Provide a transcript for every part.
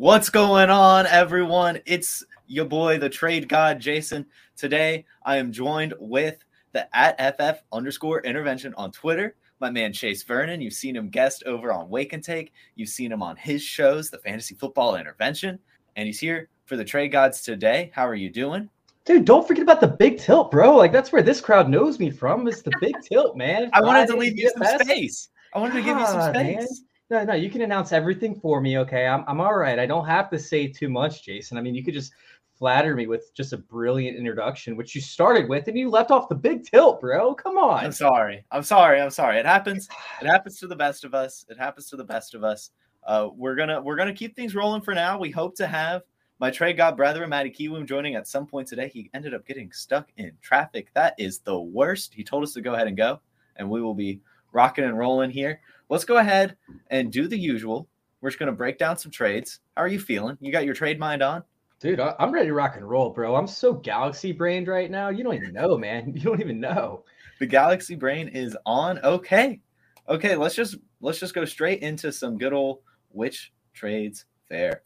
What's going on, everyone? It's your boy, the trade god, Jason. Today, I am joined with the at FF underscore intervention on Twitter. My man Chase Vernon. You've seen him guest over on Wake and Take. You've seen him on his shows, the Fantasy Football Intervention, and he's here for the Trade Gods today. How are you doing? Dude, don't forget about the big tilt, bro. Like that's where this crowd knows me from. It's the big tilt, man. I wanted to leave you some space. I wanted to give you some ah, space. No, no, you can announce everything for me. Okay, I'm, I'm all right. I don't have to say too much, Jason. I mean, you could just flatter me with just a brilliant introduction, which you started with, and you left off the big tilt, bro. Come on. I'm sorry. I'm sorry. I'm sorry. It happens. It happens to the best of us. It happens to the best of us. Uh, we're gonna we're gonna keep things rolling for now. We hope to have my trade god brother Matty Kiwoom joining at some point today. He ended up getting stuck in traffic. That is the worst. He told us to go ahead and go, and we will be rocking and rolling here let's go ahead and do the usual. We're just going to break down some trades. How are you feeling? You got your trade mind on? Dude, I'm ready to rock and roll, bro. I'm so galaxy brained right now. You don't even know, man. You don't even know. The galaxy brain is on. Okay. Okay, let's just let's just go straight into some good old which trades fair.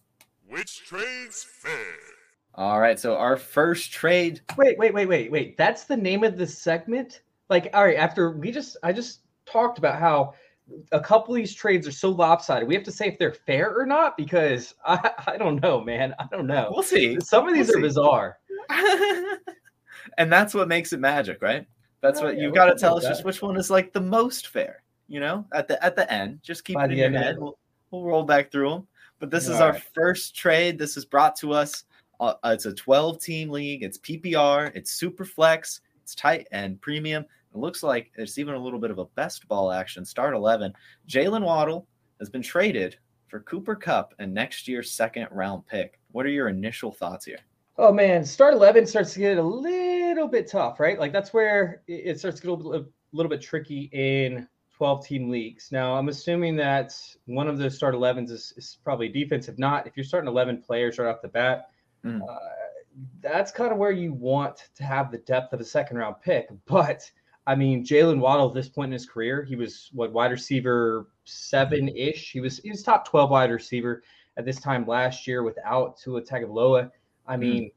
Which trades fair? All right, so our first trade. Wait, wait, wait, wait, wait. That's the name of the segment? Like, all right, after we just I just talked about how a couple of these trades are so lopsided. We have to say if they're fair or not because I, I don't know, man. I don't know. We'll see. Some of these we'll are see. bizarre. and that's what makes it magic, right? That's oh, what yeah, you've got to tell us that. just which one is like the most fair, you know, at the at the end. Just keep By it in your head. We'll, we'll roll back through them. But this All is our right. first trade. This is brought to us. Uh, it's a 12 team league. It's PPR. It's super flex. It's tight and premium. It looks like it's even a little bit of a best ball action. Start 11. Jaylen Waddle has been traded for Cooper Kupp and next year's second round pick. What are your initial thoughts here? Oh man, start 11 starts to get a little bit tough, right? Like that's where it starts to get a little, a little bit tricky in 12 team leagues. Now, I'm assuming that one of those start 11s is, is probably defense. If not, if you're starting 11 players right off the bat, mm. uh, that's kind of where you want to have the depth of a second round pick. But I mean, Jaylen Waddle at this point in his career, he was what wide receiver seven ish. He was he was top twelve wide receiver at this time last year without Tua Tagovailoa. I hmm. mean, mm.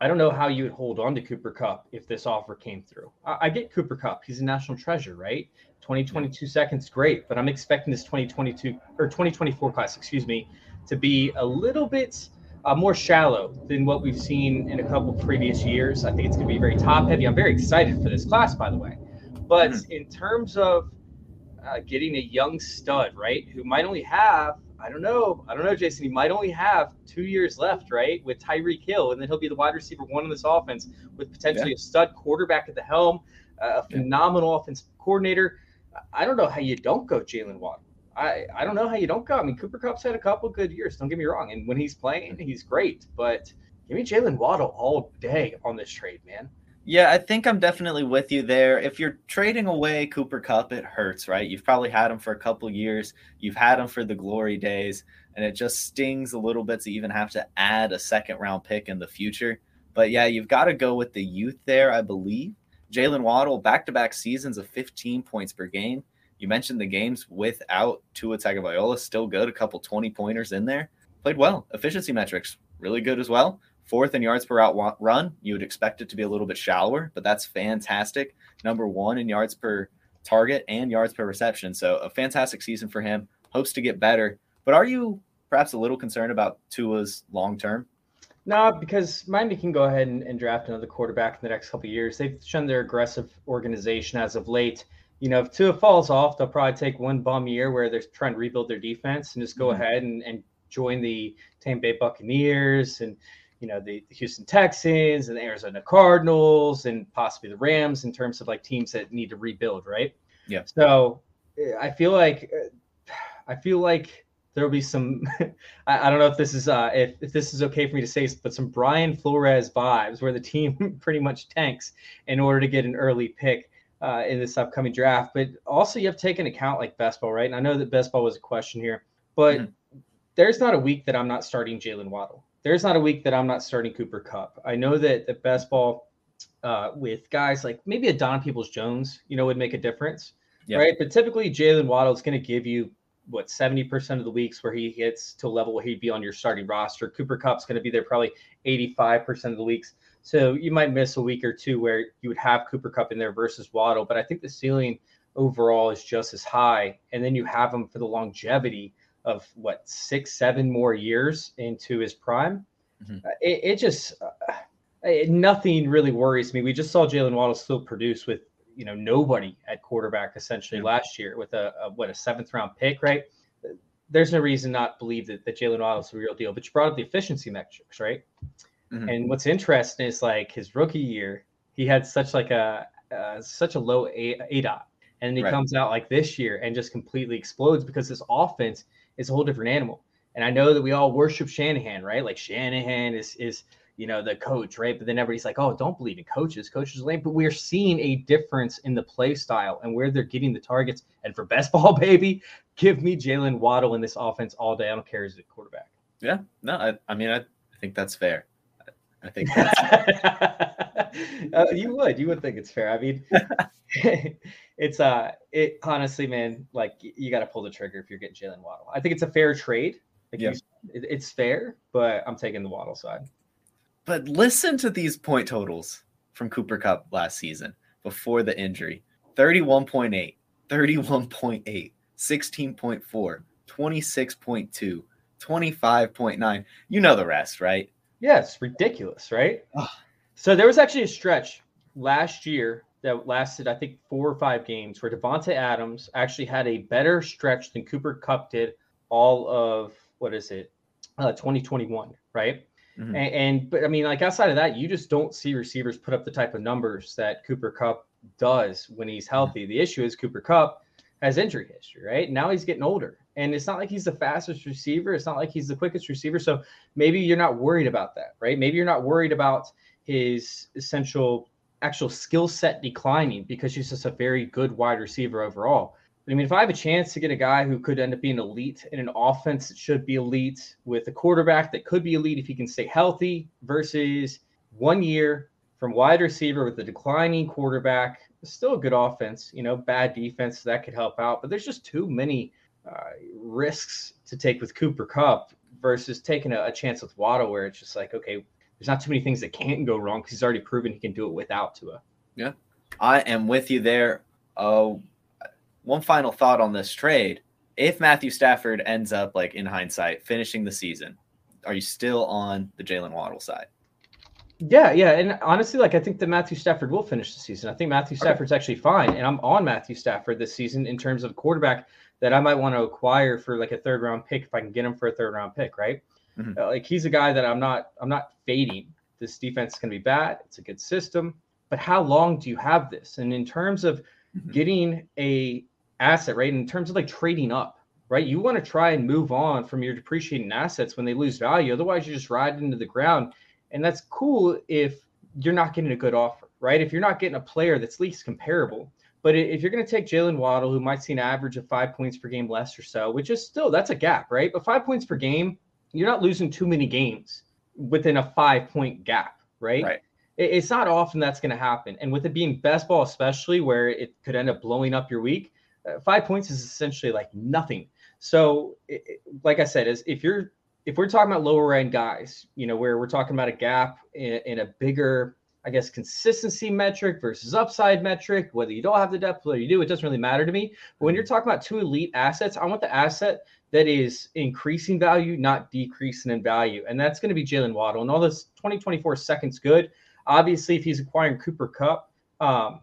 I don't know how you would hold on to Cooper Kupp if this offer came through. I, I get Cooper Kupp; he's a national treasure, right? 2022 seconds, great, but I'm expecting this 2022 or 2024 class, excuse me, to be a little bit uh, more shallow than what we've seen in a couple previous years. I think it's going to be very top heavy. I'm very excited for this class, by the way. But mm-hmm. in terms of uh, getting a young stud, right, who might only have, I don't know, I don't know, Jason, he might only have two years left, right, with Tyreek Hill, and then he'll be the wide receiver one in this offense with potentially yeah. a stud quarterback at the helm, uh, a phenomenal yeah. offensive coordinator. I don't know how you don't go Jaylen Waddle. I, I don't know how you don't go. I mean, Cooper Kupp's had a couple good years. Don't get me wrong. And when he's playing, he's great. But give me Jaylen Waddle all day on this trade, man. Yeah, I think I'm definitely with you there. If you're trading away Cooper Kupp, it hurts, right? You've probably had him for a couple years. You've had him for the glory days, and it just stings a little bit to even have to add a second round pick in the future. But yeah, you've got to go with the youth there, I believe. Jaylen Waddle, back to back seasons of 15 points per game. You mentioned the games without Tua Tagovailoa, still good. A couple 20 pointers in there. Played well. Efficiency metrics, really good as well. Fourth in yards per out run. You would expect it to be a little bit shallower, but that's fantastic. Number one in yards per target and yards per reception. So a fantastic season for him. Hopes to get better. But are you perhaps a little concerned about Tua's long term? No, because Miami can go ahead and, and, draft another quarterback in the next couple years. They've shown their aggressive organization as of late you know, if Tua falls off, they'll probably take one bum year where they're trying to rebuild their defense and just go mm-hmm. ahead and, and join the Tampa Bay Buccaneers and you know the, the, Houston Texans and the Arizona Cardinals and possibly the Rams in terms of like teams that need to rebuild, right? Yeah. So eh, I feel like I feel like there'll be some I, I, don't know if this is uh if, if this is okay for me to say but some Brian Flores vibes where the team pretty much tanks in order to get an early pick uh, in this upcoming draft. But also, you have to take into account like best ball, right? And I know that best ball was a question here, but mm-hmm. there's not a week that I'm not starting Jaylen Waddle. There's not a week that I'm not starting Cooper Kupp. I know that the best ball uh, with guys like maybe a Don Peoples Jones, you know, would make a difference, yeah. right? But typically, Jaylen Waddle is going to give you what 70% of the weeks where he hits to a level where he'd be on your starting roster. Cooper Kupp's going to be there probably 85% of the weeks. So you might miss a week or two where you would have Cooper Kupp in there versus Waddle, but I think the ceiling overall is just as high. And then you have him for the longevity of what six, seven more years into his prime. Mm-hmm. It, it, just uh, it, nothing really worries me. We just saw Jaylen Waddle still produce with you know nobody at quarterback essentially yeah. last year with a, a, what a seventh round pick, right? There's no reason not believe that, that Jaylen Waddle is the real deal. But you brought up the efficiency metrics, right? Mm-hmm. And what's interesting is like his rookie year, he had such like a uh, such a low a, aDOT, and he right. comes out like this year and just completely explodes because this offense is a whole different animal. And I know that we all worship Shanahan, right? Like Shanahan is is you know the coach, right? But then everybody's like, oh, don't believe in coaches. Coaches are lame. But we're seeing a difference in the play style and where they're getting the targets. And for best ball, baby, give me Jaylen Waddle in this offense all day. I don't care who's a quarterback. Yeah, no, I, I mean, I, I think that's fair. I think uh, you would you would think it's fair. I mean, it's uh, it honestly, man, like you got to pull the trigger if you're getting Jaylen Waddle. I think it's a fair trade. Like yeah. it, it's fair, but I'm taking the Waddle side. But listen to these point totals from Cooper Kupp last season before the injury 31.8, 31.8, 16.4, 26.2, 25.9. You know the rest, right? Yeah, it's ridiculous, right? so there was actually a stretch last year that lasted, I think, four or five games where Davante Adams actually had a better stretch than Cooper Kupp did all of what is it, uh, 2021, right? Mm-hmm. And, and, but I mean, like outside of that, you just don't see receivers put up the type of numbers that Cooper Kupp does when he's healthy. The issue is Cooper Kupp has injury history, right? Now he's getting older. And it's not like he's the fastest receiver. It's not like he's the quickest receiver. So maybe you're not worried about that, right? Maybe you're not worried about his essential actual skill set declining because he's just a very good wide receiver overall. I mean, if I have a chance to get a guy who could end up being elite in an offense that should be elite with a quarterback that could be elite if he can stay healthy versus one year from wide receiver with a declining quarterback, still a good offense, you know, bad defense that could help out. But there's just too many uh, risks to take with Cooper Kupp versus taking a, a, chance with Waddle, where it's just like, okay, there's not too many things that can't go wrong because he's already proven he can do it without Tua. Yeah, I am with you there. Uh, one final thought on this trade: if Matthew Stafford ends up, like in hindsight, finishing the season, are you still on the Jaylen Waddle side? Yeah, yeah, and honestly, like I think that Matthew Stafford will finish the season. I think Matthew Stafford's okay. actually fine, and I'm on Matthew Stafford this season in terms of quarterback that I might want to acquire for like a third round pick if I can get him for a third round pick, right? Mm-hmm. Uh, like he's a guy that I'm not I'm not fading. This defense is going to be bad. It's a good system, but how long do you have this? And in terms of mm-hmm. getting a asset, right? In terms of like trading up, right? You want to try and move on from your depreciating assets when they lose value. Otherwise, you just ride into the ground, and that's cool if you're not getting a good offer, right? If you're not getting a player that's least comparable but if you're going to take Jaylen Waddle, who might see an average of five points per game less or so, which is still that's a gap, right? But five points per game, you're not losing too many games within a five point gap, right? Right. It's not often that's going to happen, and with it being best ball, especially where it could end up blowing up your week, uh, five points is essentially like nothing. So, it, like I said, is if you're if we're talking about lower end guys, you know, where we're talking about a gap in, in a bigger I guess, consistency metric versus upside metric, whether you don't have the depth, whether you do, it doesn't really matter to me. But when you're mm-hmm. talking about two elite assets, I want the asset that is increasing value, not decreasing in value. And that's going to be Jaylen Waddle. And all this 2024 seconds good. Obviously, if he's acquiring Cooper Kupp, um,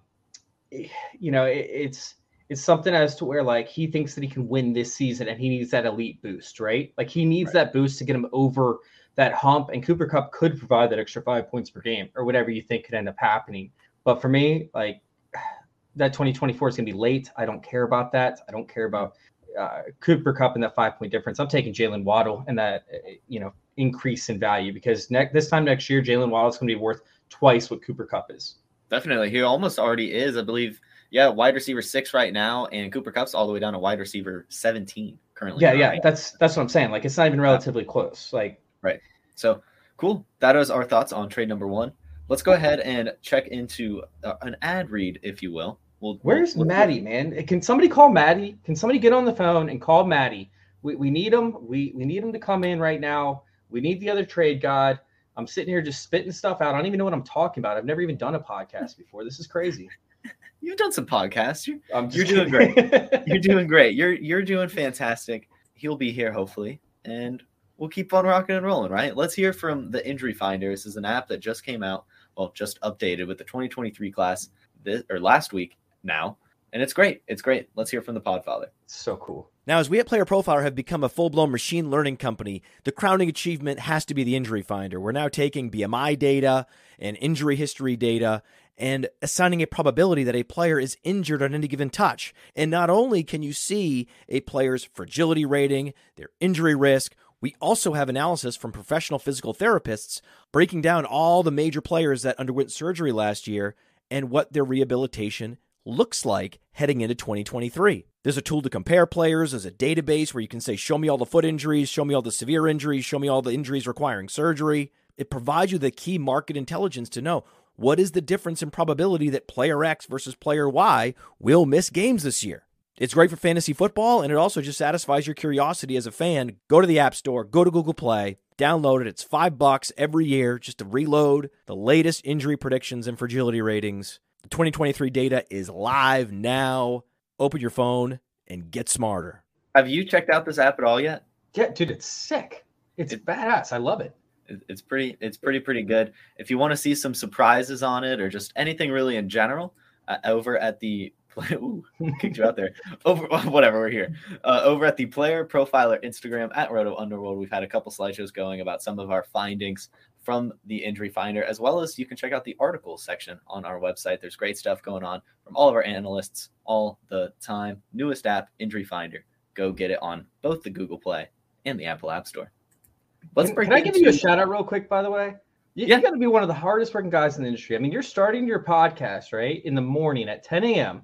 you know, it, it's it's something as to where like he thinks that he can win this season and he needs that elite boost, right? Like he needs right. that boost to get him over that hump, and Cooper Kupp could provide that extra five points per game or whatever you think could end up happening. But for me, like that 2024 is going to be late. I don't care about that. I don't care about uh, Cooper Kupp and that five point difference. I'm taking Jaylen Waddle and that uh, you know increase in value because ne- this time next year, Jaylen Waddle is going to be worth twice what Cooper Kupp is. Definitely, he almost already is. I believe. Yeah, wide receiver six right now, and Cooper Kupp's all the way down to wide receiver 17 currently. Yeah, yeah, that's that's what I'm saying. Like it's not even relatively close. Like Right. So cool. That is our thoughts on trade number one. Let's go ahead and check into uh, an ad read, if you will. We'll, Where's we'll- Maddie, man? Can somebody call Maddie? Can somebody get on the phone and call Maddie? We, we need him. We we need him to come in right now. We need the other trade god. I'm sitting here just spitting stuff out. I don't even know what I'm talking about. I've never even done a podcast before. This is crazy. You've done some podcasts. You're, You're doing great. you're doing great. You're you're doing fantastic. He'll be here hopefully, and we'll keep on rocking and rolling. Right? Let's hear from the Injury Finder. This is an app that just came out. Well, just updated with the 2023 class this or last week now, and it's great. It's great. Let's hear from the Podfather. so cool. Now, as we at Player Profiler have become a full blown machine learning company, the crowning achievement has to be the injury finder. We're now taking BMI data and injury history data and assigning a probability that a player is injured on any given touch. And not only can you see a player's fragility rating, their injury risk, we also have analysis from professional physical therapists breaking down all the major players that underwent surgery last year and what their rehabilitation looks like heading into 2023. There's a tool to compare players, there's a database where you can say, Show me all the foot injuries, show me all the severe injuries, show me all the injuries requiring surgery. It provides you the key market intelligence to know what is the difference in probability that player X versus player Y will miss games this year. It's great for fantasy football, and it also just satisfies your curiosity as a fan. Go to the App Store, go to Google Play, download it. It's five bucks every year just to reload the latest injury predictions and fragility ratings. The 2023 data is live now. Open your phone and get smarter. Have you checked out this app at all yet? Yeah, dude, it's sick. It's It- badass. I love it. It- It's pretty. It's pretty pretty good. If you want to see some surprises on it or just anything really in general, uh, over at the Ooh, kicked you out there. Over whatever we're here. Uh, over at the Player Profiler Instagram at Roto Underworld, we've had a couple slideshows going about some of our findings from the Injury Finder, as well as you can check out the articles section on our website. There's great stuff going on from all of our analysts all the time. Newest app, Injury Finder. Go get it on both the Google Play and the Apple App Store. Let's can, break can I give you a shout out real quick, by the way? You, Yeah. got to be one of the hardest working guys in the industry. I mean, you're starting your podcast right in the morning at 10 a.m.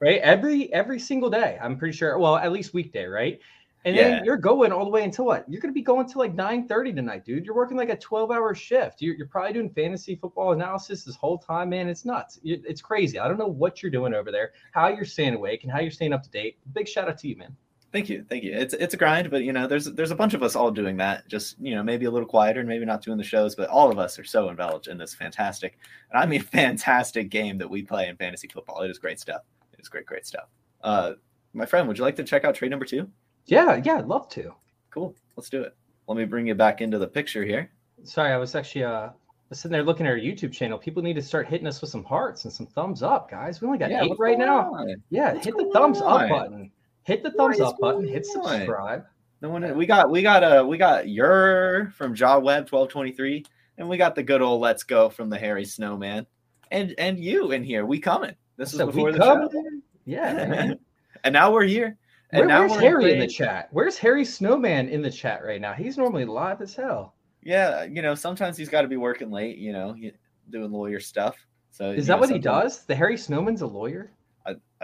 Right, every every single day. I'm pretty sure. Well, at least weekday, right? And Yeah. then you're going all the way until what? You're going to be going till like 9:30 tonight, dude. You're working like a 12 hour shift. You're, you're probably doing fantasy football analysis this whole time, man. It's nuts. It's crazy. I don't know what you're doing over there, how you're staying awake, and how you're staying up to date. Big shout out to you, man. Thank you, thank you. It's it's a grind, but you know, there's there's a bunch of us all doing that. Just you know, maybe a little quieter, and maybe not doing the shows, but all of us are so involved in this fantastic, and I mean fantastic game that we play in fantasy football. It is great stuff. It is great, great stuff. Uh, my friend, would you like to check out trade number two? Yeah, yeah, I'd love to. Cool, let's do it. Let me bring you back into the picture here. Sorry, I was actually uh sitting there looking at our YouTube channel. People need to start hitting us with some hearts and some thumbs up, guys. We only got eight right now. on? Yeah, What's hit the thumbs on? up button. Hit the thumbs up button. Hit subscribe. No one. We got we got uh we got your from Jaw Web twelve twenty three, and we got the good old Let's Go from the Harry Snowman, and and you in here. We coming. This is before the come. show. Yeah. and now we're here. And Where- now where's we're Harry in the chat? Where's Harry Snowman in the chat right now? He's normally live as hell. Yeah, you know, sometimes he's got to be working late. You know, he- doing lawyer stuff. So Is that know, what he does? The Harry Snowman's a lawyer?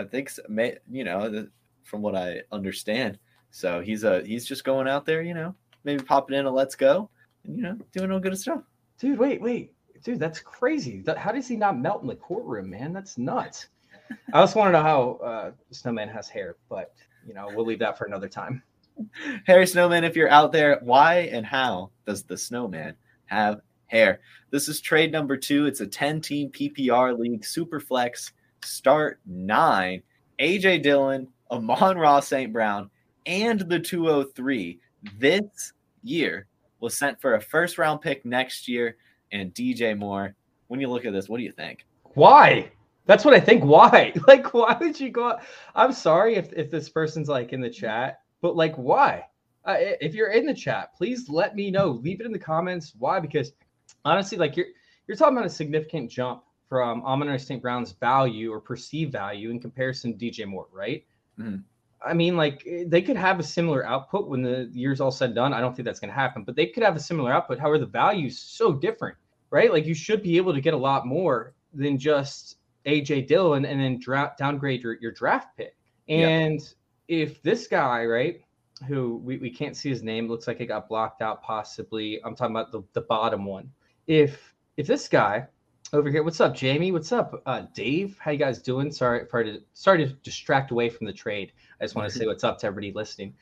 I think so. May, you know, the, from what I understand. So he's a he's just going out there. You know, maybe popping in a let's go, and you know, doing all good stuff. Dude, wait, wait. Dude, that's crazy. How does he not melt in the courtroom, man? That's nuts. I also want to know how uh, Snowman has hair, but you know, we'll leave that for another time. Harry Snowman, if you're out there, why and how does the snowman have hair? This is trade number two. It's a 10 team PPR league, super flex, start nine. AJ Dillon, Amon-Ra St. Brown, and the 203 this year was sent for a first round pick next year and DJ Moore. When you look at this, what do you think? Why? That's what I think. Why? Like, why would you go? I'm sorry if, if this person's like in the chat, but like, why? Uh, if you're in the chat, please let me know. Leave it in the comments. Why? Because honestly, like you're you're talking about a significant jump from Amon St. Brown's value or perceived value in comparison to DJ Moore, right? Mhm. I mean, like eh, they could have a similar output when the year's all said and done. I don't think that's going to happen, but they could have a similar output. However, the value's so different, right? Like you should be able to get a lot more than just AJ Dillon and then dra- downgrade your, your draft pick. Yeah. And if this guy, right, who we, we can't see his name, looks like it got blocked out possibly. I'm talking about the, the bottom one. If if this guy over here. What's up, Jamie? What's up, uh, Dave? How you guys doing? Sorry, sorry to, sorry to distract away from the trade. I just want to say what's up to everybody listening.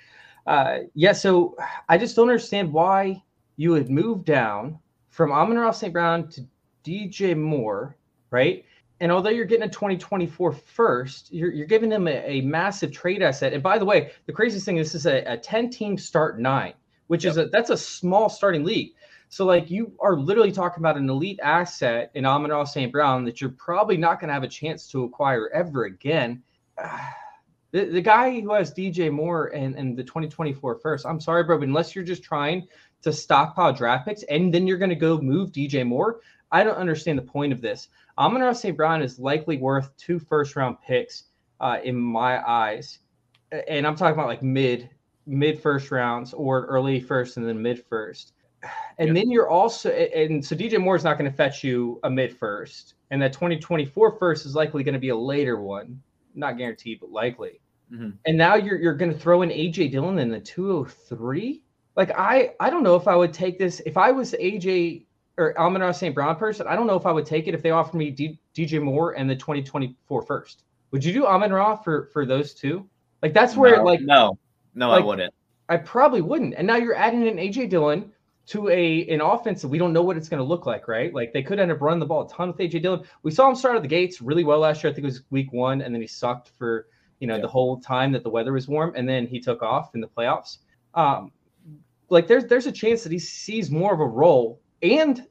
Uh, yeah, so I just don't understand why you would move down from Amon-Ra St. Brown to DJ Moore, right? And although you're getting a 2024 first, you're, you're giving them a, a massive trade asset. And by the way, the craziest thing, this is a, a 10 team start nine, which yep. is a that's a small starting league. So like you are literally talking about an elite asset in Amon St. Brown that you're probably not going to have a chance to acquire ever again. The, the guy who has DJ Moore and, and the 2024 first, I'm sorry, bro, but unless you're just trying to stockpile draft picks and then you're going to go move DJ Moore, I don't understand the point of this. Amon St. Brown is likely worth two first round picks uh, in my eyes. And I'm talking about like mid mid first rounds or early first and then mid first. And then you're also, and so DJ Moore is not going to fetch you a mid first, and that 2024 first is likely going to be a later one, not guaranteed, but likely. Mm-hmm. And now you're you're going to throw in AJ Dillon in the 203. Like I I don't know if I would take this if I was AJ or Amon St. Brown person. I don't know if I would take it if they offered me D, DJ Moore and the 2024 first. Would you do Amon Ra for for those two? Like that's where no, like no no like, I wouldn't. I probably wouldn't. And now you're adding an AJ Dillon to a an offense that we don't know what it's going to look like, right? Like they could end up running the ball a ton with AJ Dillon. We saw him start at the gates really well last year. I think it was week one, and then he sucked for you know yeah. the whole time that the weather was warm, and then he took off in the playoffs. Um, like there's there's a chance that he sees more of a role, and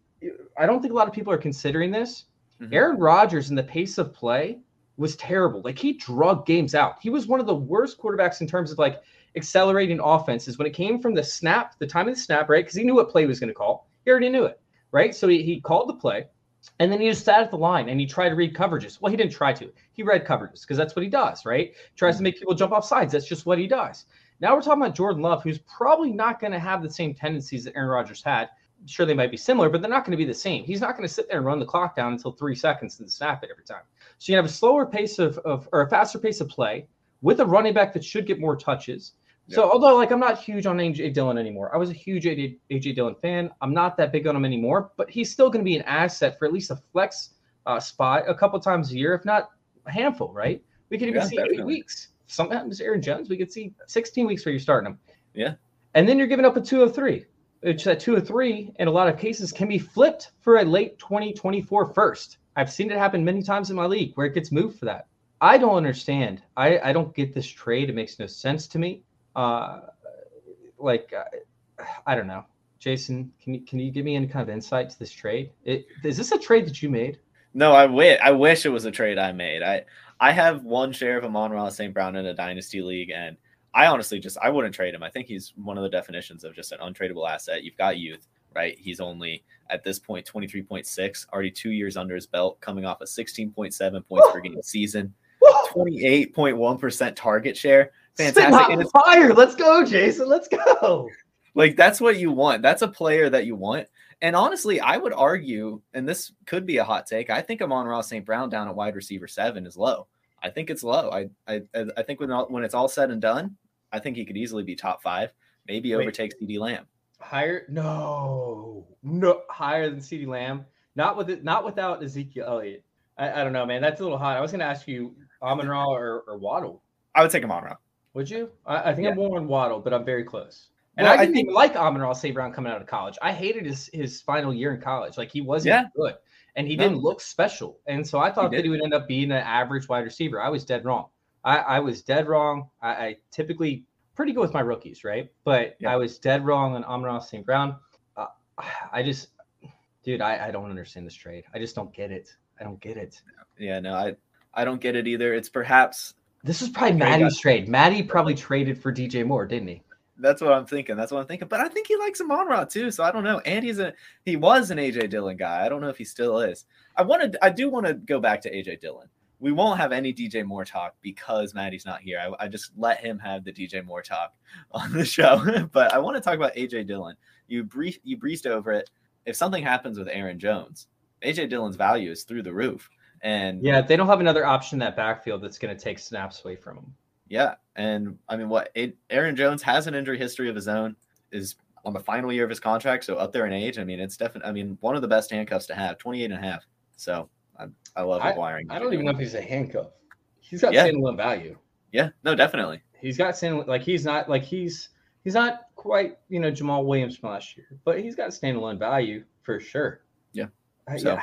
I don't think a lot of people are considering this. Mm-hmm. Aaron Rodgers in the pace of play was terrible. Like he drug games out. He was one of the worst quarterbacks in terms of like accelerating offenses when it came from the snap, the time of the snap, right? Because he knew what play he was going to call. He already knew it, right? So he, he called the play and then he just sat at the line and he tried to read coverages. Well, he didn't try to. He read coverages because that's what he does, right? Tries to make people jump off sides. That's just what he does. Now we're talking about Jordan Love, who's probably not going to have the same tendencies that Aaron Rodgers had. Sure, they might be similar, but they're not going to be the same. He's not going to sit there and run the clock down until three seconds and snap it every time. So you have a slower pace of, of or a faster pace of play with a running back that should get more touches so although like I'm not huge on AJ Dillon anymore, I was a huge AJ, AJ Dillon fan. I'm not that big on him anymore, but he's still going to be an asset for at least a flex uh, spot a couple times a year, if not a handful. Right? We could even yeah, see eight weeks. Sometimes Aaron Jones, we could see 16 weeks where you're starting him. Yeah. And then you're giving up a two of three, which that two of three in a lot of cases can be flipped for a late 2024 first. I've seen it happen many times in my league where it gets moved for that. I don't understand. I, I don't get this trade. It makes no sense to me uh, like uh, I don't know. Jason, can you can you give me any kind of insight to this trade? It, is this a trade that you made? No, I wish I wish it was a trade I made. I I have one share of Amon Ra St. Brown in a dynasty league, and I honestly just I wouldn't trade him. I think he's one of the definitions of just an untradeable asset. You've got youth, right? He's only at this point 23.6, already two years under his belt, coming off a 16.7 points per game season, 28.1% target share fantastic. It's fire. Let's go, Jason. Let's go. Like that's what you want. That's a player that you want. And honestly, I would argue, and this could be a hot take. I think Amon-Ra St. Brown down at wide receiver seven is low. I think it's low. I I I think when when it's all said and done, I think he could easily be top five, maybe Wait, overtake CeeDee Lamb. Higher? No, no higher than CeeDee Lamb. Not with it. Not without Ezekiel Elliott. I, I don't know, man. That's a little hot. I was going to ask you Amon Ra or, or Waddle. I would take Amon Ra. Would you? I, I think yeah. I'm more on Waddle, but I'm very close. And well, I didn't I think, even like Amon Ra St. Brown coming out of college. I hated his his final year in college. Like he wasn't yeah. good, and he no. didn't look special. And so I thought he that he would end up being an average wide receiver. I was dead wrong. I, I was dead wrong. I, I, typically pretty good with my rookies, right? But yeah. I was dead wrong on Amon Ra St. Brown. Uh, I just, dude, I, I don't understand this trade. I just don't get it. I don't get it. Yeah, no, I I don't get it either. It's perhaps this is probably Maddie's trade. Maddie probably traded for DJ Moore, didn't he? That's what I'm thinking. That's what I'm thinking. But I think he likes Amon Ra too. So I don't know. And he's a he was an AJ Dillon guy. I don't know if he still is. I wanted I do want to go back to AJ Dillon. We won't have any DJ Moore talk because Maddie's not here. I, I just let him have the DJ Moore talk on the show. but I want to talk about AJ Dillon. You brief you breezed over it. If something happens with Aaron Jones, AJ Dillon's value is through the roof. And yeah, they don't have another option in that backfield that's going to take snaps away from them. Yeah, and I mean, what Aaron Jones has an injury history of his own, is on the final year of his contract, so up there in age. I mean, it's definitely. I mean, one of the best handcuffs to have, 28 and a half. So I, I love I, acquiring. I don't even know if he's a handcuff. He's got Yeah. standalone value. Yeah, no, definitely. He's got stand like he's not like he's he's not quite you know Jamaal Williams from last year, but he's got standalone value for sure. Yeah. So- yeah.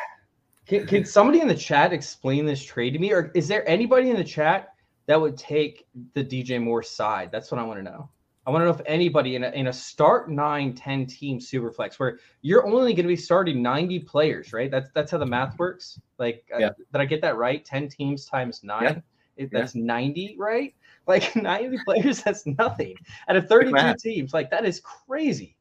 Can, can somebody in the chat explain this trade to me, or is there anybody in the chat that would take the DJ Moore side? That's what I want to know. I want to know if anybody in a, in a start 9, 10 team superflex where you're only going to be starting 90 players, right? That's that's how the math works. Like, uh, did I get that right? 10 teams times nine. Yeah. It, Yeah. that's 90, right? Like 90 players, that's nothing. Out of 32 teams, like that is crazy.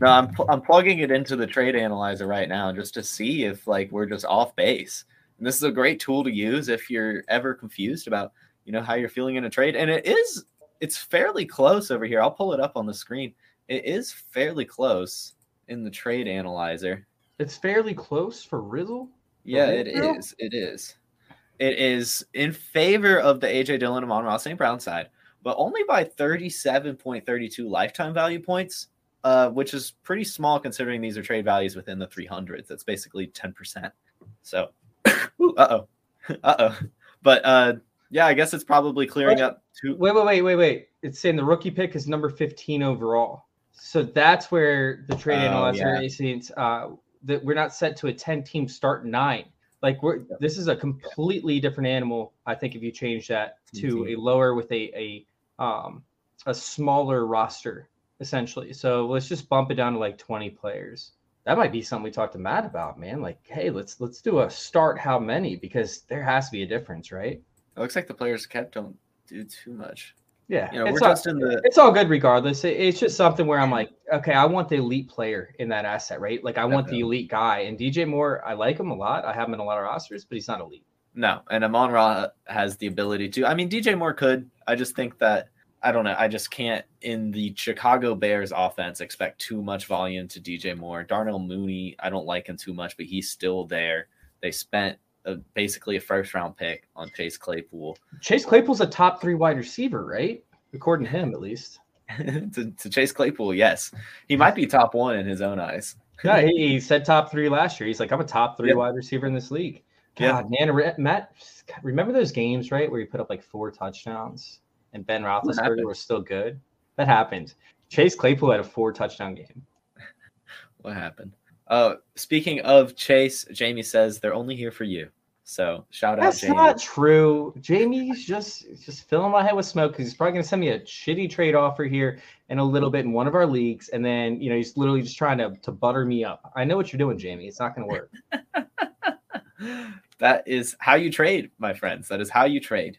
No, I'm pl- I'm plugging it into the trade analyzer right now just to see if like we're just off base. And this is a great tool to use if you're ever confused about you know how you're feeling in a trade. And it is it's fairly close over here. I'll pull it up on the screen. It is fairly close in the trade analyzer. It's fairly close for Rizzle. Yeah, it is. It is. It is in favor of the AJ Dillon and Amon-Ra St. Brown side, but only by 37.32 lifetime value points, uh, which is pretty small considering these are trade values within the 300s. That's basically 10%. So, uh oh. Uh oh. But uh, yeah, I guess it's probably clearing Wait. up to. Wait, wait, wait, wait, wait. It's saying the rookie pick is number 15 overall. So that's where the trade Oh, analyzer yeah. is saying uh, that we're not set to a 10 team start nine. Like we're this is a completely different animal. I think if you change that to a lower with a a um a smaller roster essentially. So let's just bump it down to like 20 players. That might be something we talked to Matt about, man. Like, hey, let's let's do a start how many because there has to be a difference, right? It looks like the players kept don't do too much. Yeah, You know, it's we're all- just in the. it's all good regardless. It- it's just something where I'm like, okay, I want the elite player in that asset, right? Like I want the elite guy. And DJ Moore, I like him a lot. I have him in a lot of rosters, but he's not elite. No, and Amon Ra has the ability to. I mean, DJ Moore could. I just think that I don't know. I just can't in the Chicago Bears offense expect too much volume to DJ Moore. Darnell Mooney, I don't like him too much, but he's still there. They spent a, basically a first round pick on Chase Claypool Chase Claypool's a top three wide receiver, right? According to him, at least. to, to Chase Claypool. Yes, he might be top one in his own eyes. Yeah, he, he said top three last year. He's like, I'm a top three Yeah. wide receiver in this league. Yeah. God, man, re- Matt, remember those games, right, where he put up like four touchdowns and Ben Roethlisberger was still good? That happened. Chase Claypool had a four touchdown game. What happened? Uh, speaking of Chase, Jamie says they're only here for you. So shout out That's Jamie. not true. Jamie's just just filling my head with smoke because he's probably going to send me a shitty trade offer here in a little bit in one of our leagues, and then you know he's literally just trying to to butter me up. I know what you're doing, Jamie. It's not going to work. that is how you trade, my friends. That is how you trade.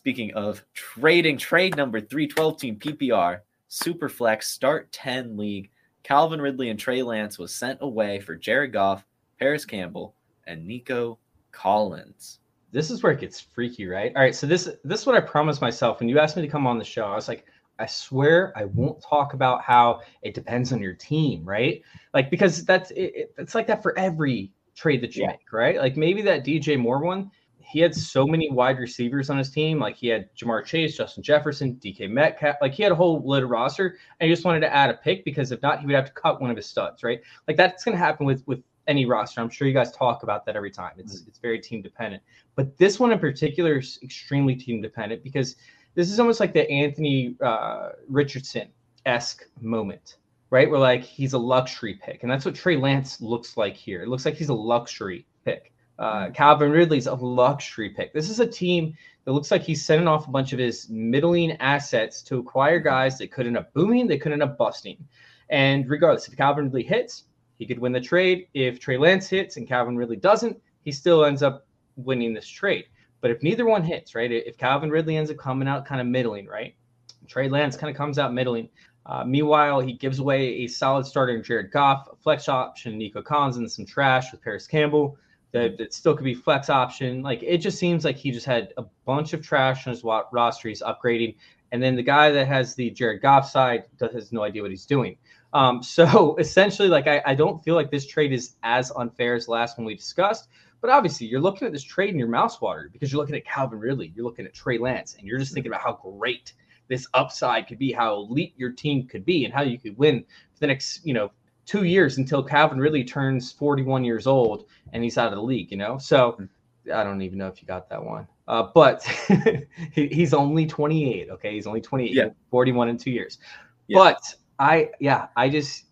Speaking of trading, trade number 312 team PPR, Superflex Start 10 League. Calvin Ridley and Trey Lance was sent away for Jared Goff, Parris Campbell, and Nico Collins. this is where it gets freaky, right? All right, so this this is what I promised myself when you asked me to come on the show. I was like, I swear I won't talk about how it depends on your team, right? Like because that's it, it- it's like that for every trade that you Yeah. make, right? Like maybe that DJ Moore one, he had so many wide receivers on his team. Like he had Ja'Marr Chase, Justin Jefferson, DK Metcalf. Like he had a whole loaded roster, and he just wanted to add a pick because if not, he would have to cut one of his studs, right? Like that's going to happen with with any roster. I'm sure you guys talk about that every time. It's it's very team dependent. But this one in particular is extremely team dependent because this is almost like the Anthony uh, Richardson esque moment, right? Where like he's a luxury pick, and that's what Trey Lance looks like here. It looks like he's a luxury pick. Uh, Calvin Ridley's a luxury pick. This is a team that looks like he's sending off a bunch of his middling assets to acquire guys that could end up booming, they could end up busting. And regardless, if Calvin Ridley hits, he could win the trade. If Trey Lance hits and Calvin Ridley doesn't, he still ends up winning this trade. But if neither one hits, right? If Calvin Ridley ends up coming out kind of middling, right? Trey Lance kind of comes out middling. Uh, meanwhile, he gives away a solid starter in Jared Goff, a flex option, Nico Collins, and some trash with Parris Campbell that, that still could be flex option. Like it just seems like he just had a bunch of trash on his roster. He's upgrading. And then the guy that has the Jared Goff side does, has no idea what he's doing. Um, so essentially, like I, I don't feel like this trade is as unfair as the last one we discussed. But obviously, you're looking at this trade in your mouse water because you're looking at Calvin Ridley, you're looking at Trey Lance, and you're just thinking about how great this upside could be, how elite your team could be, and how you could win for the next, you know, two years until Calvin Ridley turns 41 years old and he's out of the league, you know? So Hmm. I don't even know if you got that one. Uh, but he, he's only 28. Okay. He's only 28, Yeah. 41 in two years. Yeah. But I, yeah, I just,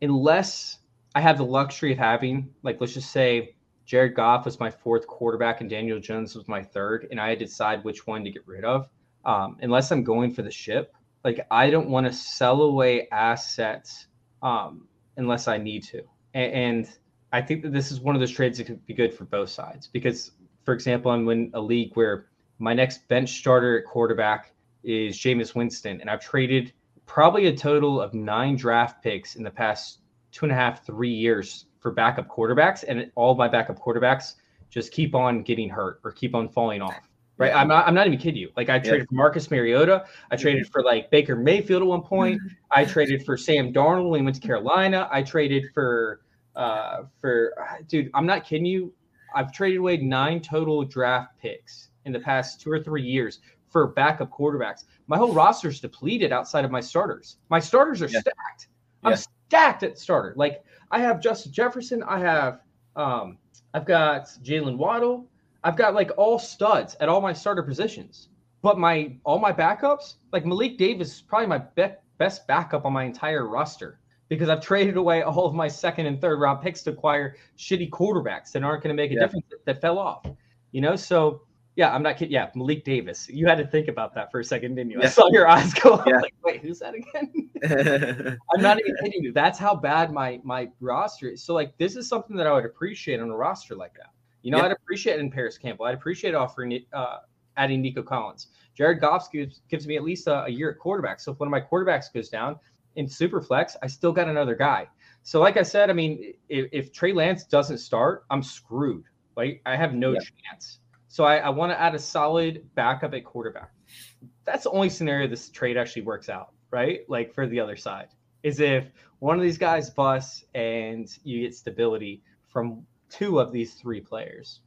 unless I have the luxury of having, like, let's just say Jared Goff was my fourth quarterback and Daniel Jones was my third, and I had to decide which one to get rid of. Um, unless I'm going for the ship, like, I don't want to sell away assets um, unless I need to. And, and I think that this is one of those trades that could be good for both sides because, for example, I'm in a league where my next bench starter at quarterback is Jameis Winston, and I've traded probably a total of nine draft picks in the past two and a half, three years for backup quarterbacks, and all my backup quarterbacks just keep on getting hurt or keep on falling off. Right? I'm not. I'm not even kidding you. Like I traded for Marcus Mariota. I traded for like Baker Mayfield at one point. I traded for Sam Darnold when he went to Carolina. I traded for uh for dude, I'm not kidding you. I've traded away nine total draft picks in the past two or three years for backup quarterbacks. My whole roster's depleted outside of my starters. My starters are Yeah. stacked. I'm Yeah. stacked at starter. Like I have Justin Jefferson. I have um I've got Jaylen Waddle. I've got like all studs at all my starter positions. But my all my backups, like Malik Davis is probably my be- best backup on my entire roster because I've traded away all of my second and third round picks to acquire shitty quarterbacks that aren't going to make a Yeah. difference that, that fell off. You know, so yeah, I'm not kidding. Yeah, Malik Davis. You had to think about that for a second, didn't you? I saw your eyes go up Yeah. like, wait, who's that again? I'm not even kidding you. That's how bad my my roster is. So like this is something that I would appreciate on a roster like that. You know, Yeah. I'd appreciate it in Parris Campbell. I'd appreciate offering it, uh, adding Nico Collins. Jared Goff gives, gives me at least a, a year at quarterback. So if one of my quarterbacks goes down in super flex, I still got another guy. So like I said, I mean, if, if Trey Lance doesn't start, I'm screwed. Like I have no Yeah. chance. So I, I want to add a solid backup at quarterback. That's the only scenario this trade actually works out, right? Like for the other side is if one of these guys busts and you get stability from two of these three players.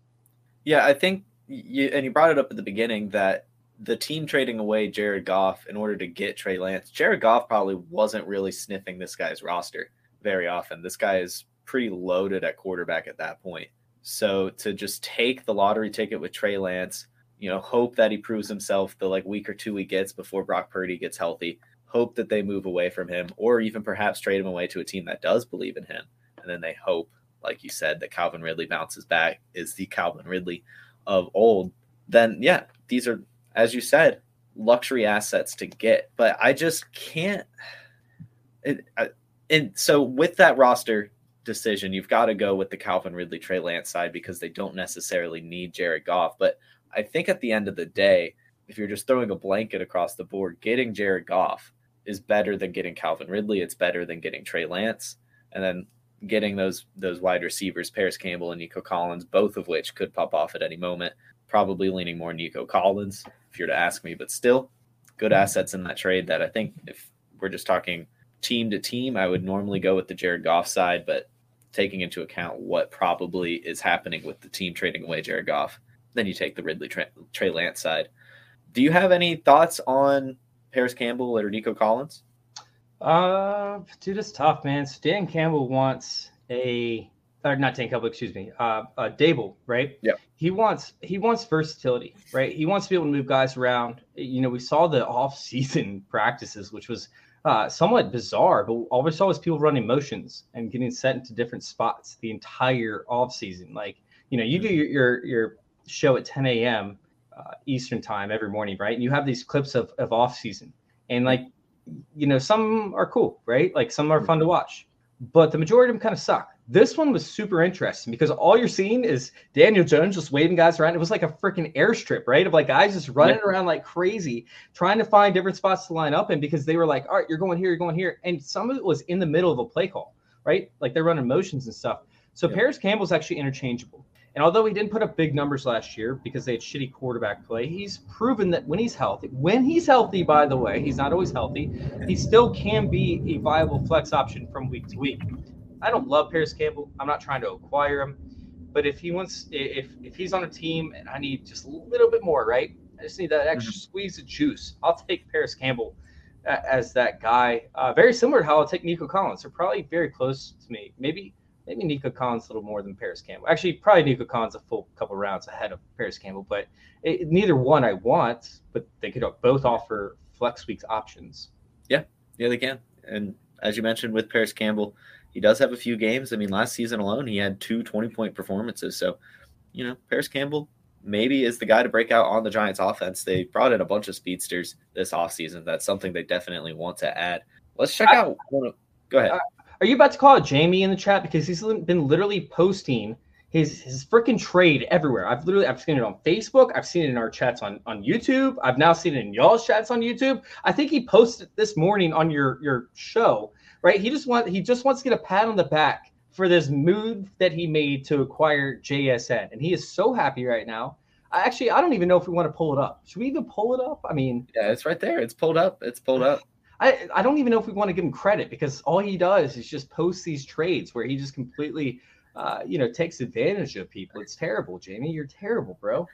Yeah, I think you and you brought it up at the beginning that the team trading away Jared Goff in order to get Trey Lance. Jared Goff probably wasn't really sniffing this guy's roster very often. This guy is pretty loaded at quarterback at that point. So to just take the lottery ticket with Trey Lance, you know, hope that he proves himself the like week or two he gets before Brock Purdy gets healthy. Hope that they move away from him, or even perhaps trade him away to a team that does believe in him. And then they hope, like you said, that Calvin Ridley bounces back, is the Calvin Ridley of old. Then yeah, these are, as you said, luxury assets to get. But I just can't. It, I, and so with that roster decision, you've got to go with the Calvin Ridley Trey Lance side because they don't necessarily need Jared Goff. But I think at the end of the day, if you're just throwing a blanket across the board, getting Jared Goff is better than getting Calvin Ridley. It's better than getting Trey Lance, and then getting those those wide receivers, Parris Campbell and Nico Collins, both of which could pop off at any moment. Probably leaning more Nico Collins, if you're to ask me, but still good mm-hmm. assets in that trade. That I think if we're just talking team to team, I would normally go with the Jared Goff side, but taking into account what probably is happening with the team trading away Jared Goff, then you take the Ridley Trey, Trey Lance side. Do you have any thoughts on Parris Campbell or Nico Collins? Uh, dude, it's tough, man. So Dan Campbell wants a, or not Dan Campbell, excuse me, uh, uh Daboll, right? Yeah. He wants he wants versatility, right? He wants to be able to move guys around. You know, we saw the off-season practices, which was uh, somewhat bizarre, but all we saw was people running motions and getting sent into different spots the entire off-season. Like, you know, you do your your, your show at 10 a.m. Uh, Eastern time every morning, right? And you have these clips of of off-season, and like you know, some are cool, right? Like some are fun to mm-hmm. watch, but the majority of them kind of suck. This one was super interesting because all you're seeing is Daniel Jones just waving guys around. It was like a freaking airstrip, right? Of like guys just running Yeah. around like crazy, trying to find different spots to line up in because they were like, all right, you're going here, you're going here. And some of it was in the middle of a play call, right? Like they're running motions and stuff. So Yeah. Parris Campbell's actually interchangeable. And although he didn't put up big numbers last year because they had shitty quarterback play, he's proven that when he's healthy, when he's healthy, by the way, he's not always healthy, he still can be a viable flex option from week to week. I don't love Parris Campbell. I'm not trying to acquire him, but if he wants, if if he's on a team and I need just a little bit more, right? I just need that extra squeeze of juice. I'll take Parris Campbell as that guy. Uh, very similar to how I'll take Nico Collins. They're probably very close to me. Maybe maybe Nico Collins a little more than Parris Campbell. Actually, probably Nico Collins a full couple rounds ahead of Parris Campbell. But it, neither one I want. But they could both offer flex weeks options. Yeah, yeah, they can. And as you mentioned with Parris Campbell, he does have a few games. I mean, last season alone, he had two 20 point performances. So, you know, Parris Campbell maybe is the guy to break out on the Giants offense. They brought in a bunch of speedsters this offseason. That's something they definitely want to add. Let's check I, out one of, go ahead. Are you about to call Jamie in the chat because he's been literally posting his his freaking trade everywhere. I've literally I've seen it on Facebook. I've seen it in our chats on on YouTube. I've now seen it in y'all's chats on YouTube. I think he posted this morning on your your show. Right? He just want he just wants to get a pat on the back for this move that he made to acquire JSN, and he is so happy right now. I actually I don't even know if we want to pull it up. Should we even pull it up? I mean, yeah, it's right there. It's pulled up. It's pulled up. I, I don't even know if we want to give him credit because all he does is just post these trades where he just completely uh, you know, takes advantage of people. It's terrible, Jamie. You're terrible, bro.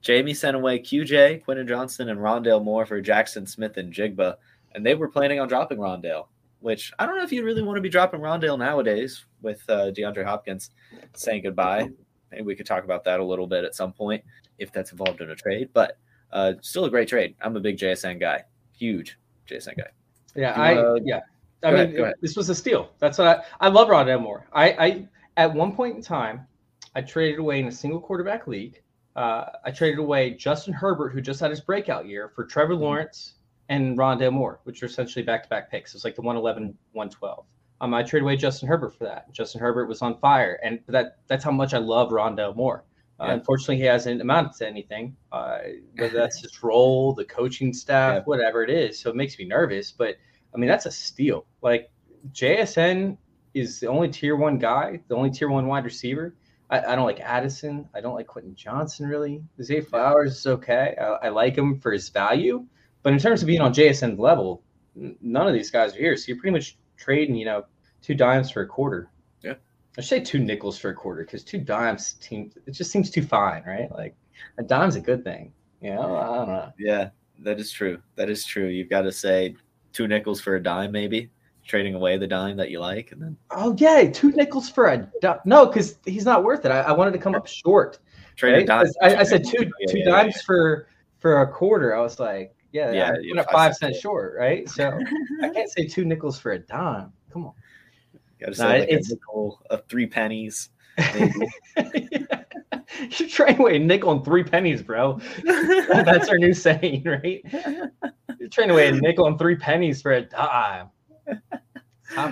Jamie sent away QJ, Quentin Johnston, and Rondale Moore for Jaxon Smith-Njigba, and they were planning on dropping Rondale. Which I don't know if you really want to be dropping Rondale nowadays with uh, DeAndre Hopkins saying goodbye. Maybe we could talk about that a little bit at some point if that's involved in a trade. But uh, still a great trade. I'm a big JSN guy, huge JSN guy. Yeah, I yeah. I mean, ahead, this was a steal. That's what I I love Rondale Moore. I I at one point in time, I traded away in a single quarterback league. Uh, I traded away Justin Herbert, who just had his breakout year, for Trevor mm-hmm. Lawrence and Rondale Moore, which are essentially back to back picks. It was like the 111, 112. Um, I traded away Justin Herbert for that. Justin Herbert was on fire, and that that's how much I love Rondale Moore. Uh, yeah. Unfortunately, he hasn't amounted to anything, uh, whether that's his role, the coaching staff, yeah. whatever it is. So it makes me nervous. But I mean, that's a steal. Like JSN is the only tier one guy, the only tier one wide receiver. I, I don't like Addison. I don't like Quentin Johnston really. Zay Flowers is okay. I, I, like him for his value, but in terms of being on JSN level, none of these guys are here. So you're pretty much trading, you know, two dimes for a quarter. I say two nickels for a quarter because two dimes seems it just seems too fine, right? Like a dime's a good thing. You know, I don't know. Yeah, that is true. That is true. You've got to say two nickels for a dime, maybe trading away the dime that you like, and then oh yeah, two nickels for a dime. No, because he's not worth it. I, I, wanted to come up short. Trade right? I, I, said two yeah, two yeah, dimes yeah. for for a quarter. I was like, yeah, yeah, five, five cents short, right? So I can't say two nickels for a dime. Come on. You gotta say nah, like it's, a nickel of three pennies. You're trading away a nickel and three pennies, bro. That's our new saying, right? You're trading away a nickel and three pennies for a dime.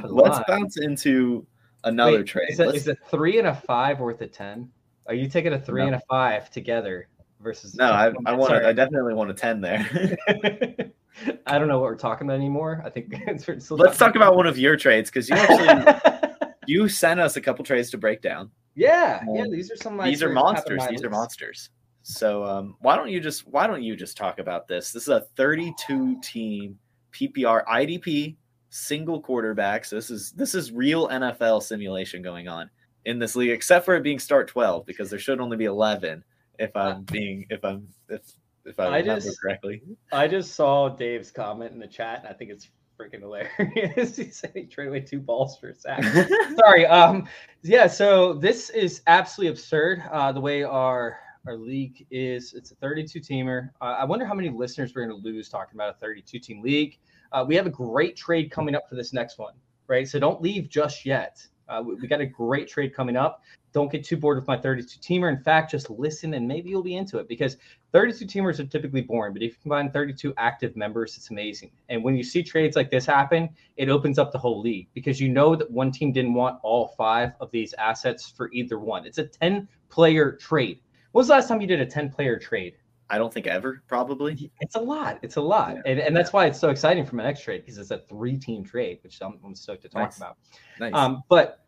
Let's bounce into another Wait, trade. Is, it, is a three and a five worth a ten? Are you taking a three no. and a five together versus? No, I, I want. I definitely want a ten there. I don't know what we're talking about anymore. I think let's talk about one of your trades because you actually you sent us a couple trades to break down. Yeah, um, yeah. These are some. These are monsters. These are monsters. So um, why don't you just why don't you just talk about this? This is a 32 team PPR IDP single quarterback. So This is this is real NFL simulation going on in this league, except for it being start twelve because there should only be eleven. If I'm being if I'm if if I, I remember just, correctly. I just saw Dave's comment in the chat, and I think it's freaking hilarious. he said he traded away two balls for a sack. Sorry. Um. Yeah. So this is absolutely absurd. Uh, the way our our league is it's a 32 teamer. Uh, I wonder how many listeners we're going to lose talking about a 32 team league. Uh, we have a great trade coming up for this next one, right? So don't leave just yet. Uh, we, we, got a great trade coming up. Don't get too bored with my 32 teamer. In fact, just listen and maybe you'll be into it because 32 teamers are typically boring. But if you combine 32 active members, it's amazing. And when you see trades like this happen, it opens up the whole league because you know that one team didn't want all five of these assets for either one. It's a 10 player trade. When was the last time you did a 10 player trade? I don't think ever, probably. It's a lot. It's a lot. Yeah. And, and that's why it's so exciting for my next trade because it's a three team trade, which I'm, I'm stoked to talk nice. about. Nice. Um, but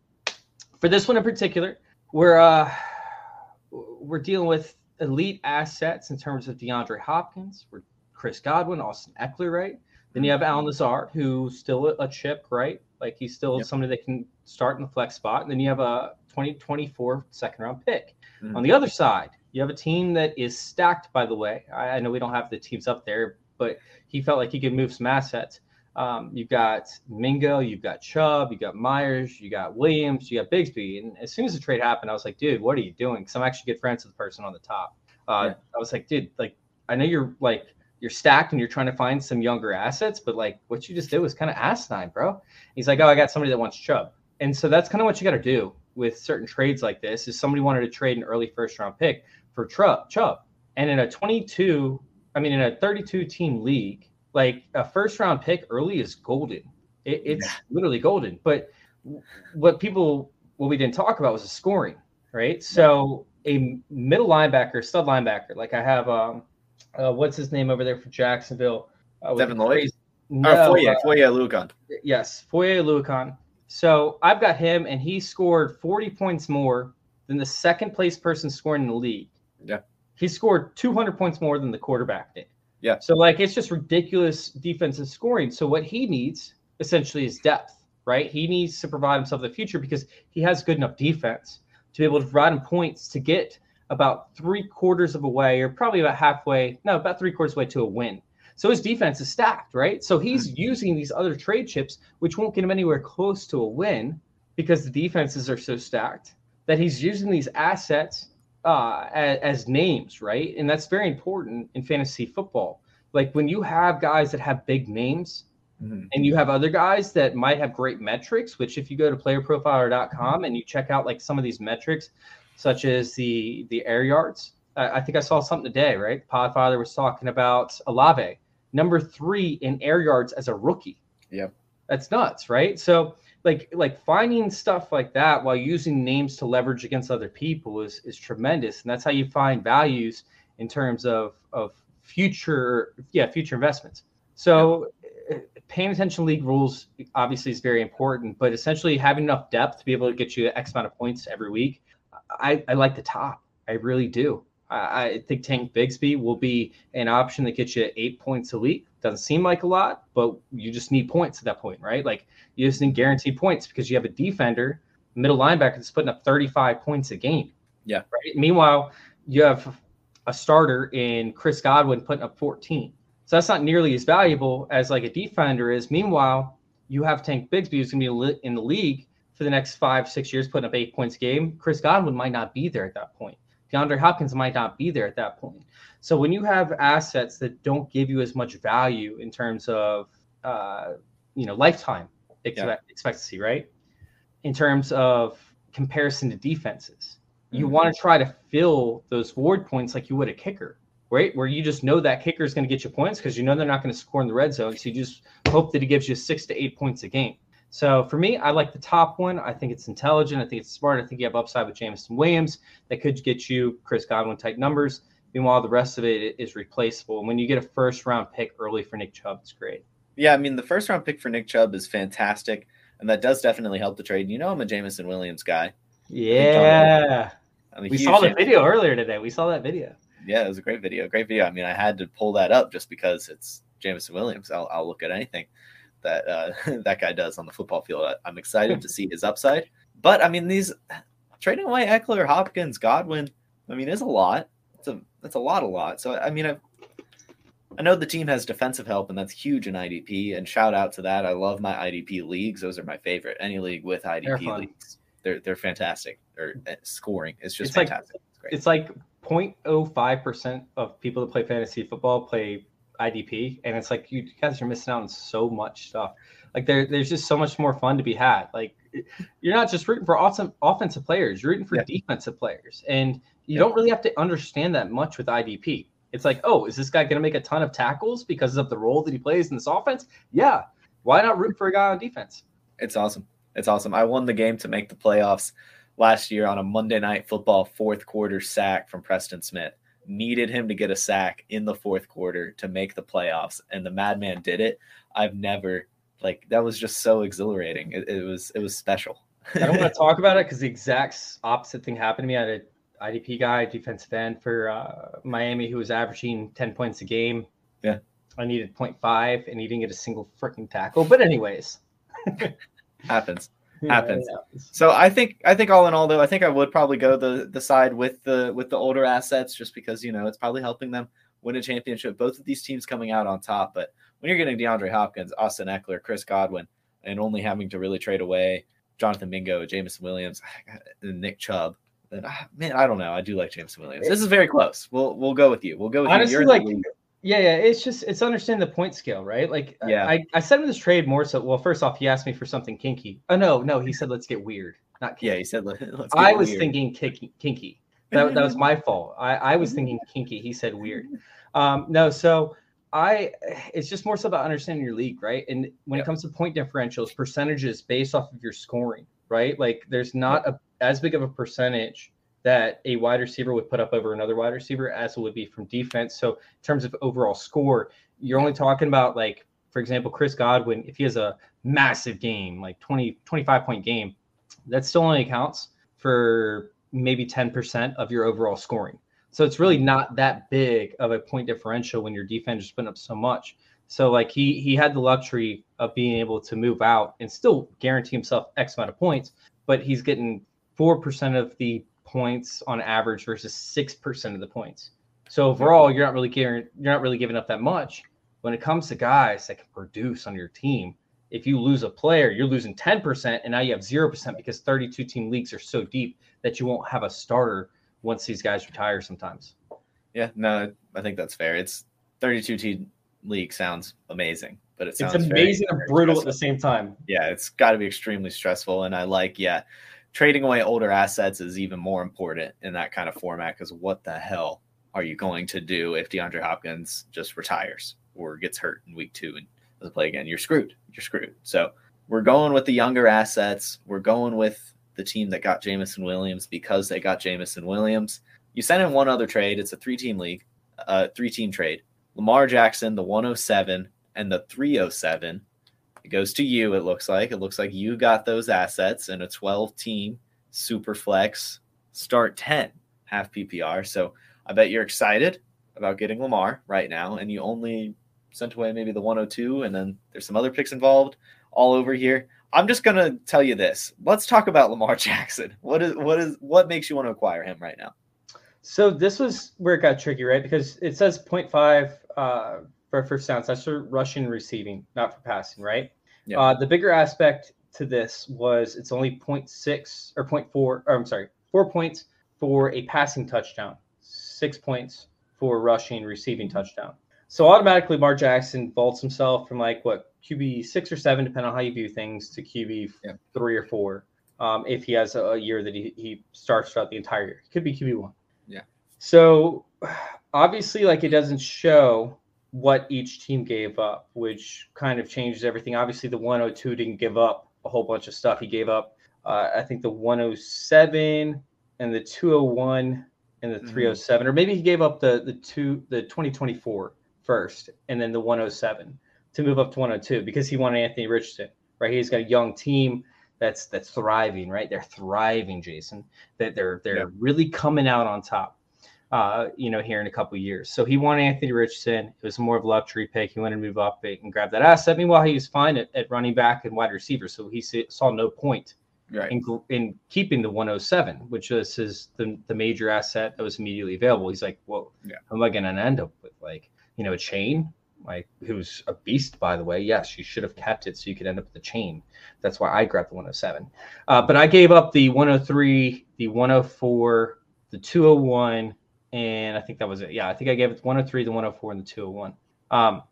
for this one in particular, we're uh, we're dealing with elite assets in terms of DeAndre Hopkins, we're Chris Godwin, Austin Ekeler, right? Then you have Allen Lazard, who's still a, chip, right? Like he's still yep. somebody that can start in the flex spot. And then you have a 2024 second round pick. Mm-hmm. On the other side, you have a team that is stacked, by the way. I, I, know we don't have the teams up there but he felt like he could move some assets. Um, you've got Mingo, you've got Chubb, you've got Myers, you got Williams, you got Bigsby. And as soon as the trade happened, I was like, dude, what are you doing? Because I'm actually good friends with the person on the top. Uh, yeah. I was like, dude, like I know you're like you're stacked and you're trying to find some younger assets, but like what you just did was kind of asinine, bro. He's like, oh, I got somebody that wants Chubb, and so that's kind of what you got to do with certain trades like this. Is somebody wanted to trade an early first round pick for Chubb, Chubb, and in a 22, I mean, in a 32 team league, like a first round pick early is golden. It, it's yeah. literally golden. But what people, what we didn't talk about was the scoring, right? So a middle linebacker, stud linebacker, like I have, um, uh, what's his name over there for Jacksonville? Uh, Devin Lloyd. No, oh, Foye, uh, Foye Oluokun. Yes, Foye Oluokun. So I've got him, and he scored 40 points more than the second place person scoring in the league. Yeah. He scored 200 points more than the quarterback did. Yeah. So like it's just ridiculous defensive scoring. So what he needs essentially is depth, right? He needs to provide himself the future because he has good enough defense to be able to provide him points to get about three quarters of a way, or probably about halfway, no, about three quarters way to a win. So his defense is stacked, right? So he's mm-hmm. using these other trade chips, which won't get him anywhere close to a win because the defenses are so stacked that he's using these assets uh, as, as names, right? And that's very important in fantasy football. Like when you have guys that have big names, Mm-hmm. And you have other guys that might have great metrics, which if you go to playerprofiler.com and you check out like some of these metrics, such as the the air yards. Uh, I think I saw something today, right? Podfather was talking about Olave, number three in air yards as a rookie. Yeah. That's nuts, right? So like like finding stuff like that while using names to leverage against other people is is tremendous. And that's how you find values in terms of of future yeah, future investments. So yeah. paying attention league rules obviously is very important, but essentially having enough depth to be able to get you X amount of points every week I, I like the top. I really do. I, I think Tank Bigsby will be an option that gets you eight points a week. Doesn't seem like a lot, but you just need points at that point, right? Like you just need guaranteed points because you have a defender, middle linebacker that's putting up 35 points a game. Yeah. Right. Meanwhile, you have a starter in Chris Godwin putting up 14. So that's not nearly as valuable as like a defender is. Meanwhile, you have Tank Bigsby who's going to be in the league for the next five, six years, putting up eight points a game, Chris Godwin might not be there at that point. DeAndre Hopkins might not be there at that point. So when you have assets that don't give you as much value in terms of, uh, you know, lifetime expect- yeah. expectancy, right? In terms of comparison to defenses, you mm-hmm. want to try to fill those ward points like you would a kicker, right? Where you just know that kicker is going to get you points because you know they're not going to score in the red zone. So you just hope that he gives you six to eight points a game. So for me, I like the top one. I think it's intelligent. I think it's smart. I think you have upside with Jameson Williams that could get you Chris Godwin type numbers. Meanwhile, the rest of it is replaceable. And when you get a first round pick early for Nick Chubb, it's great. Yeah, I mean the first round pick for Nick Chubb is fantastic, and that does definitely help the trade. You know, I'm a Jameson Williams guy. Yeah, we saw the video earlier today. We saw that video. Yeah, it was a great video. Great video. I mean, I had to pull that up just because it's Jameson Williams. I'll, I'll look at anything that uh, that guy does on the football field. I'm excited to see his upside. But I mean, these trading away Ekeler, Hopkins, Godwin, I mean, is a lot. It's a that's a lot, a lot. So I mean, I I know the team has defensive help, and that's huge in IDP. And shout out to that. I love my IDP leagues; those are my favorite. Any league with IDP leagues, they're they're fantastic. Or uh, scoring it's just it's fantastic. Like, it's, it's like 0.05 percent of people that play fantasy football play IDP, and it's like you guys are missing out on so much stuff. Like there, there's just so much more fun to be had. Like you're not just rooting for awesome offensive players, you're rooting for yeah. defensive players, and you yeah. don't really have to understand that much with IDP. It's like, oh, is this guy going to make a ton of tackles because of the role that he plays in this offense? Yeah. Why not root for a guy on defense? It's awesome. It's awesome. I won the game to make the playoffs last year on a Monday night football fourth quarter sack from Preston Smith needed him to get a sack in the fourth quarter to make the playoffs, and the Madman did it. I've never like that was just so exhilarating. It, it was it was special. I don't want to talk about it because the exact opposite thing happened to me. I had an IDP guy, defensive end for uh, Miami, who was averaging ten points a game. Yeah, I needed 0.5, and he didn't get a single freaking tackle. But anyways, happens. Happens. So I think I think all in all though, I think I would probably go the the side with the with the older assets just because you know it's probably helping them win a championship. Both of these teams coming out on top, but when you're getting DeAndre Hopkins, Austin Ekeler, Chris Godwin, and only having to really trade away Jonathan Mingo, Jameson Williams, and Nick Chubb. Then ah, man, I don't know. I do like Jameson Williams. This is very close. We'll we'll go with you. We'll go with Honestly, you. You're like in the lead. Yeah, yeah. It's just it's understanding the point scale, right? Like, Yeah. I I sent him this trade more so. Well, first off, he asked me for something kinky. Oh no, no, he said let's get weird, not kinky. yeah, he said let, us get I was weird. thinking kinky. kinky. That, that was my fault. I, I was thinking kinky. He said weird. Um, no, so I it's just more so about understanding your league, right? And when Yep. it comes to point differentials, percentages based off of your scoring, right? Like there's not a as big of a percentage that a wide receiver would put up over another wide receiver as it would be from defense. So in terms of overall score, you're only talking about like, for example, Chris Godwin, if he has a massive game, like 20, 25 point game, that still only counts for maybe 10% of your overall scoring. So it's really not that big of a point differential when your defense is putting up so much. So like he he had the luxury of being able to move out and still guarantee himself X amount of points, but he's getting four percent of the points on average versus six percent of the points. So overall, you're not really giving you're not really giving up that much. When it comes to guys that can produce on your team, if you lose a player, you're losing 10%, and now you have 0% because 32 team leagues are so deep that you won't have a starter once these guys retire sometimes. Yeah, no, I think that's fair. It's 32 team league sounds amazing, but it sounds it's very- amazing and very brutal at the same time. yeah, it's got to be extremely stressful. And I like, yeah, trading away older assets is even more important in that kind of format because what the hell are you going to do if DeAndre Hopkins just retires or gets hurt in week two and doesn't play again? You're screwed. You're screwed. So we're going with the younger assets. We're going with the team that got Jameson Williams because they got Jameson Williams. You sent in one other trade. It's a three team league, uh, three team trade. Lamar Jackson, the 107, and the 307. It goes to you, it looks like. It looks like you got those assets in a 12 team super flex start 10 half PPR. So I bet you're excited about getting Lamar right now, and you only sent away maybe the 102, and then there's some other picks involved all over here. I'm just gonna tell you this. Let's talk about Lamar Jackson. What is what is what makes you want to acquire him right now? So this was where it got tricky, right? Because it says 0.5 uh, for first downs. That's for rushing and receiving, not for passing, right? Yeah. Uh, the bigger aspect to this was it's only 0.6 or 0.4, or I'm sorry, four points for a passing touchdown, six points for rushing, receiving touchdown. So automatically, Mark Jackson vaults himself from like what QB six or seven, depending on how you view things, to QB Yeah. three or four. Um, if he has a, a year that he, he starts throughout the entire year, he could be QB one. Yeah. So obviously, like it doesn't show what each team gave up, which kind of changes everything. Obviously, the 102 didn't give up a whole bunch of stuff. He gave up, uh, I think, the 107 and the 201 and the Mhm. 307, or maybe he gave up the the two the 2024 first, and then the 107 to move up to 102 because he wanted Anthony Richardson. Right, he's got a young team that's that's thriving. Right, they're thriving, Jason. That they're they're Yeah. really coming out on top uh, you know, here in a couple of years. So he wanted Anthony Richardson. It was more of a luxury pick. He wanted to move up and grab that asset. Meanwhile, he was fine at, at running back and wide receiver. So he saw no point Right. in, in keeping the 107, which was his the, the major asset that was immediately available. He's like, well, Yeah. am I going to end up with? Like, you know, Achane, like who's a beast, by the way. Yes, you should have kept it so you could end up with Achane. That's why I grabbed the 107. Uh, but I gave up the 103, the 104, the 201, and I think that was it. Yeah, I think I gave it the 103, the 104, and the 201. Um,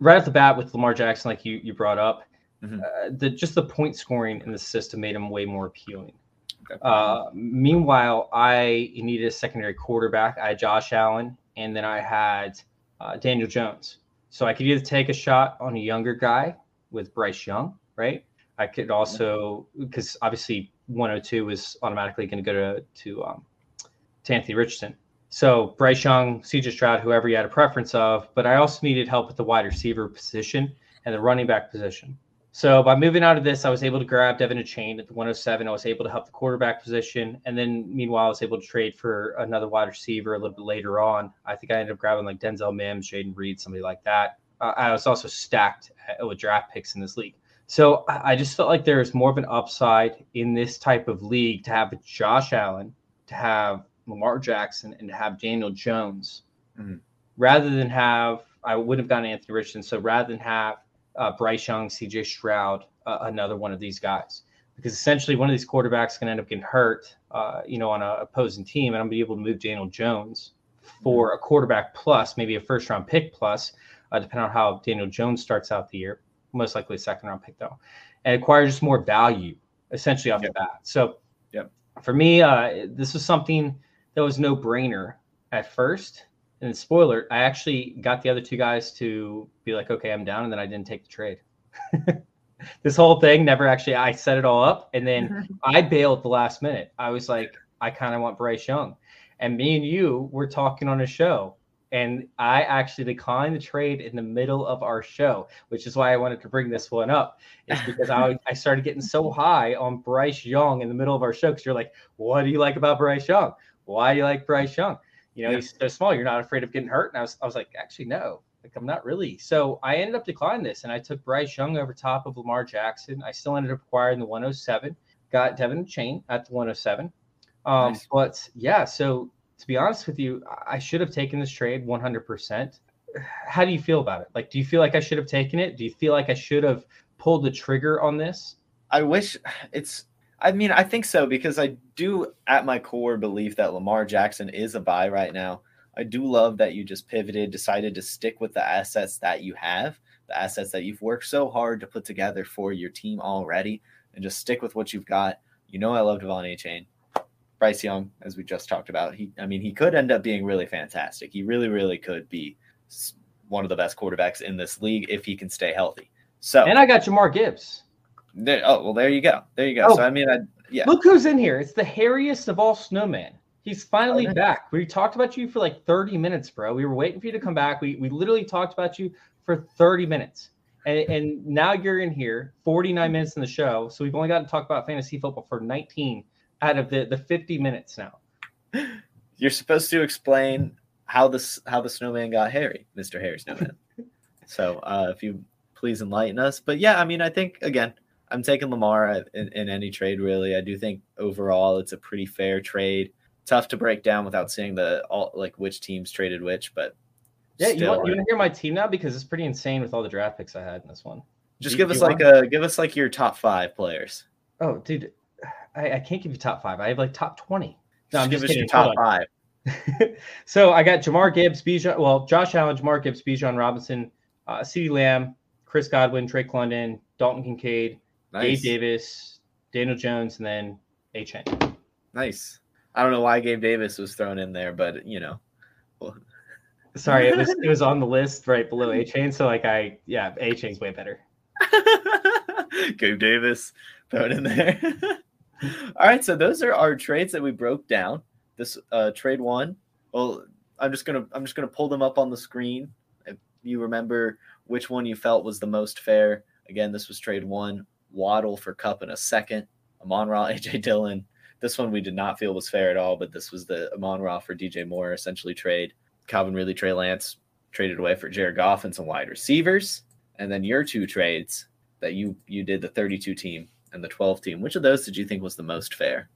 right off the bat with Lamar Jackson, like you you brought up, Mhm. uh, the just the point scoring in the system made him way more appealing. Okay. Uh, meanwhile, I needed a secondary quarterback. I had Josh Allen, and then I had uh, Daniel Jones. So I could either take a shot on a younger guy with Bryce Young, right? I could also because obviously 102 is automatically going to go to to um, to Anthony Richardson. So Bryce Young, CJ Stroud, whoever you had a preference of, but I also needed help with the wide receiver position and the running back position. So by moving out of this, I was able to grab De'Von Achane at the 107. I was able to help the quarterback position, and then meanwhile, I was able to trade for another wide receiver a little bit later on. I think I ended up grabbing like Denzel Mims, Jayden Reed, somebody like that. Uh, I was also stacked uh, with draft picks in this league. So I just felt like there is more of an upside in this type of league to have Josh Allen, to have Lamar Jackson, and to have Daniel Jones, Mhm. rather than have I would have gone Anthony Richardson. So rather than have uh, Bryce Young, C.J. Stroud, uh, another one of these guys, because essentially one of these quarterbacks can end up getting hurt, uh, you know, on an opposing team, and I'm gonna be able to move Daniel Jones for a quarterback plus, maybe a first round pick plus, uh, depending on how Daniel Jones starts out the year. Most likely a second round pick though, and acquire just more value essentially off Yep. the bat. So, Yep. for me, uh, this was something that was no brainer at first. And spoiler, I actually got the other two guys to be like, okay, I'm down, and then I didn't take the trade. this whole thing never actually I set it all up and then I bailed the last minute. I was like, I kind of want Bryce Young. And me and you were talking on a show. And I actually declined the trade in the middle of our show, which is why I wanted to bring this one up. Is because I, I started getting so high on Bryce Young in the middle of our show because you're like, what do you like about Bryce Young? Why do you like Bryce Young? You know, Yeah. he's so small. You're not afraid of getting hurt. And I was, I was like, actually, no, like I'm not really. So I ended up declining this, and I took Bryce Young over top of Lamar Jackson. I still ended up acquiring the 107. Got De'Von Achane at the 107. Um, Nice. But yeah, so to be honest with you, I should have taken this trade 100%. How do you feel about it? Like, do you feel like I should have taken it? Do you feel like I should have pulled the trigger on this? I wish it's. I mean, I think so because I do, at my core, believe that Lamar Jackson is a buy right now. I do love that you just pivoted, decided to stick with the assets that you have, the assets that you've worked so hard to put together for your team already, and just stick with what you've got. You know, I love De'Von Achane. Bryce Young, as we just talked about, he, I mean, he could end up being really fantastic. He really, really could be one of the best quarterbacks in this league if he can stay healthy. So, And I got Jahmyr Gibbs. There, oh well, there you go, there you go. Oh. So I mean, I yeah, Look who's in here. It's the hairiest of all snowmen. He's finally Oh, back. We talked about you for like 30 minutes, bro. We were waiting for you to come back. We, we literally talked about you for 30 minutes. And, and now you're in here, 49 minutes in the show. So we've only got to talk about fantasy football for 19 out of the, the 50 minutes now. you're supposed to explain how this how the snowman got hairy, Mister Hairy Snowman. so uh, if you please enlighten us, but yeah, I mean, I think again, I'm taking Lamar in, in any trade. Really, I do think overall it's a pretty fair trade. Tough to break down without seeing the all like which teams traded which, but Yeah, you want, you want to hear my team now? Because it's pretty insane with all the draft picks I had in this one. just you- give us you like a give us like your top five players. Oh, dude, I, I can't give you top five. I have like top 20. No, Just I'm give just us kidding. Hold top five. so I got Jahmyr Gibbs, Bijan, well, Josh Allen, Jahmyr Gibbs, Bijan Robinson, uh, CeeDee Lamb, Chris Godwin, Drake London, Dalton Kincaid, Nice, Gabe Davis, Daniel Jones, and then A Chain. nice. I don't know why Gabe Davis was thrown in there, but you know, well, Sorry, it was it was on the list right below Achane. So like I yeah, Achane's way better. Gabe Davis thrown in there. All right, so those are our trades that we broke down. This uh, trade one. Well, I'm just gonna I'm just gonna pull them up on the screen. If you remember which one you felt was the most fair. Again, this was trade one. Waddle for Kupp in a second. Amon Ra, AJ Dillon. This one we did not feel was fair at all, but this was the Amon Ra for DJ Moore essentially trade. Calvin Ridley, Trey Lance traded away for Jared Goff and some wide receivers. And then your two trades that you you did the 32 team and the 12 team. Which of those did you think was the most fair?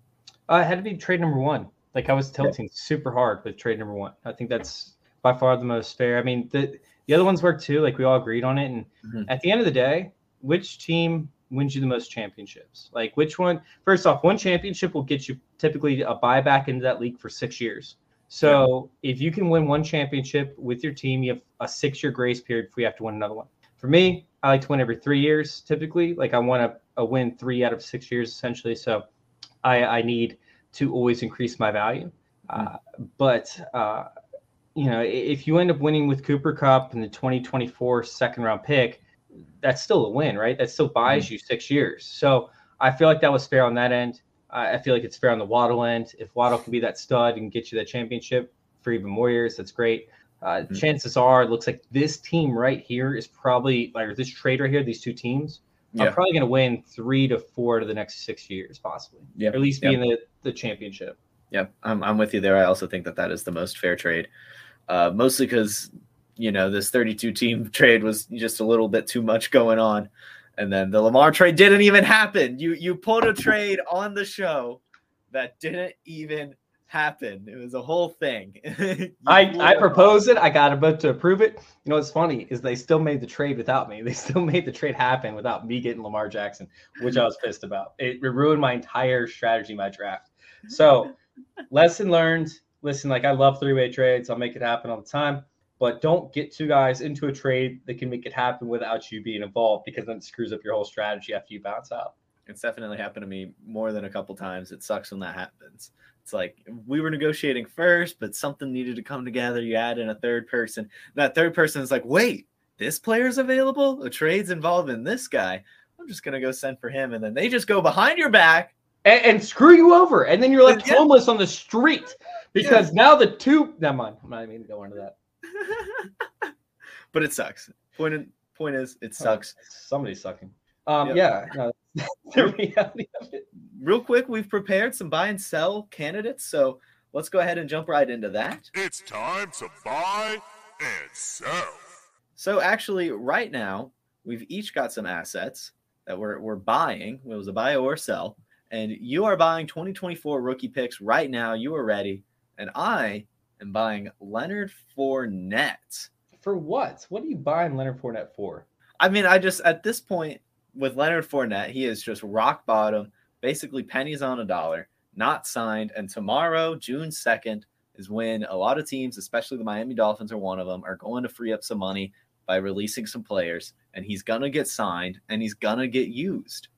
Uh, it had to be trade number one. Like I was tilting super hard with trade number one. I think that's by far the most fair. I mean, the the other ones worked too. Like we all agreed on it. And Mhm. at the end of the day, which team wins you the most championships? Like which one? First off, one championship will get you typically a buyback into that league for six years. So if you can win one championship with your team, you have a six year grace period before you have to win another one. For me, I like to win every three years typically. Like I want to a win three out of six years essentially. So I, I need to always increase my value. Uh, but uh, you know, if you end up winning with Cooper Kupp and the 2024 second round pick, that's still a win, right? That still buys you six years. So I feel like that was fair on that end. I I feel like it's fair on the Waddle end. If Waddle can be that stud and get you that championship for even more years, that's great. Uh, Mhm. Chances are, it looks like this team right here is probably like this trade right here. These two teams Yeah. are probably going to win three to four to the next six years, possibly. Yeah. Or at least be in the, the championship. Yeah, I'm, I'm with you there. I also think that that is the most fair trade, uh, mostly because you know this 32 team trade was just a little bit too much going on, And then the Lamar trade didn't even happen. You you pulled a trade on the show that didn't even happen. It was a whole thing. I, I proposed it. I got a vote to approve it. You know what's funny is they still made the trade without me. They still made the trade happen without me getting Lamar Jackson, which I was pissed about. It, it ruined my entire strategy, my draft. So, lesson learned. Listen, like I love three way trades. I'll make it happen all the time but don't get two guys into a trade that can make it happen without you being involved because then it screws up your whole strategy after you bounce out. It's definitely happened to me more than a couple times. It sucks when that happens. It's like we were negotiating first, but something needed to come together. You add in a third person. That third person is like, wait, this player's available? A trade's involved in this guy. I'm just gonna go send for him. And then they just go behind your back and, and screw you over. And then you're left yeah. homeless on the street because yeah. now the two never mind. I'm not even gonna go into that. but it sucks. Point point is, it sucks. Somebody's sucking. Um, yep. yeah, no, the reality of it. Real quick, we've prepared some buy and sell candidates, so let's go ahead and jump right into that. It's time to buy and sell. So actually, right now, we've each got some assets that we're we're buying. It was a buy or sell, and you are buying 2024 rookie picks right now. You are ready, and I and buying Leonard Fournette. For what? What are you buying Leonard Fournette for? I mean, I just at this point with Leonard Fournette, he is just rock bottom, basically pennies on a dollar, not signed. And tomorrow, June 2nd, is when a lot of teams, especially the Miami Dolphins are one of them, are going to free up some money by releasing some players. And he's going to get signed and he's going to get used.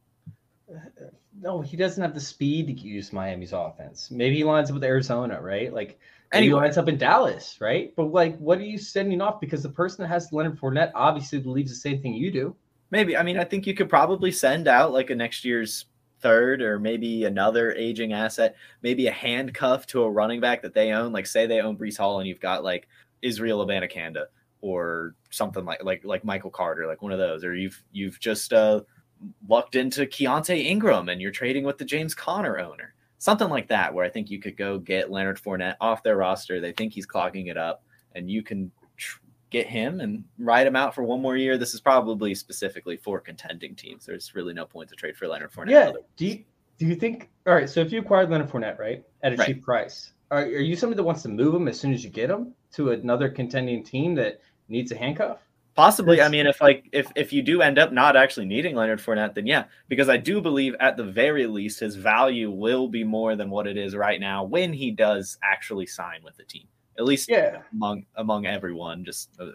No, he doesn't have the speed to use Miami's offense. Maybe he lines up with Arizona, right? Like Anyway. he winds up in Dallas, right? But like, what are you sending off? Because the person that has Leonard Fournette obviously believes the same thing you do. Maybe. I mean, I think you could probably send out like a next year's third or maybe another aging asset, maybe a handcuff to a running back that they own. Like, say they own Breece Hall and you've got like Israel Abanikanda or something like like like Michael Carter, like one of those, or you've you've just uh lucked into Keaontay Ingram and you're trading with the James Conner owner something like that, where I think you could go get Leonard Fournette off their roster. They think he's clogging it up, and you can tr- get him and ride him out for one more year. This is probably specifically for contending teams. There's really no point to trade for Leonard Fournette. Yeah. Do you do you think? All right. So if you acquired Leonard Fournette, right, at a right. cheap price, are, are you somebody that wants to move him as soon as you get him to another contending team that needs a handcuff? Possibly. I mean, if like if if you do end up not actually needing Leonard Fournette, then yeah, because I do believe at the very least his value will be more than what it is right now when he does actually sign with the team. At least yeah. among among everyone, just uh,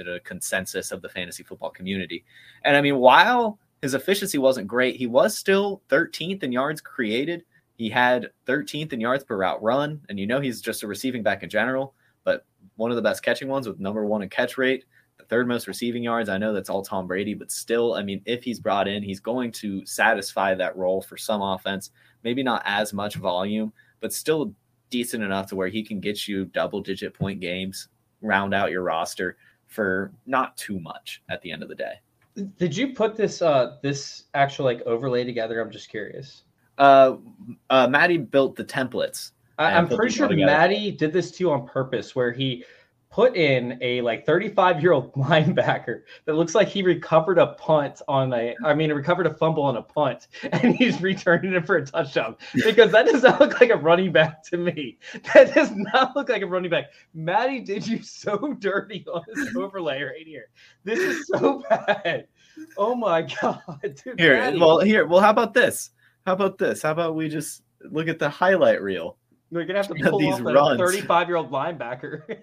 at a consensus of the fantasy football community. And I mean, while his efficiency wasn't great, he was still 13th in yards created. He had 13th in yards per route run, and you know he's just a receiving back in general, but one of the best catching ones with number one in catch rate third most receiving yards. I know that's all Tom Brady, but still, I mean, if he's brought in, he's going to satisfy that role for some offense. Maybe not as much volume, but still decent enough to where he can get you double digit point games, round out your roster for not too much at the end of the day. Did you put this uh this actual like overlay together? I'm just curious. Uh, uh Maddie built the templates. I, am pretty sure Maddie did this too on purpose, where he put in a like 35 year old linebacker that looks like he recovered a punt on a I mean recovered a fumble on a punt and he's returning it for a touchdown because that does not look like a running back to me. That does not look like a running back. Maddie did you so dirty on this overlay right here. This is so bad. Oh my god. Dude, here, Maddie. well here, well how about this? How about this? How about we just look at the highlight reel? You're gonna have to pull these off runs. a 35 year old linebacker.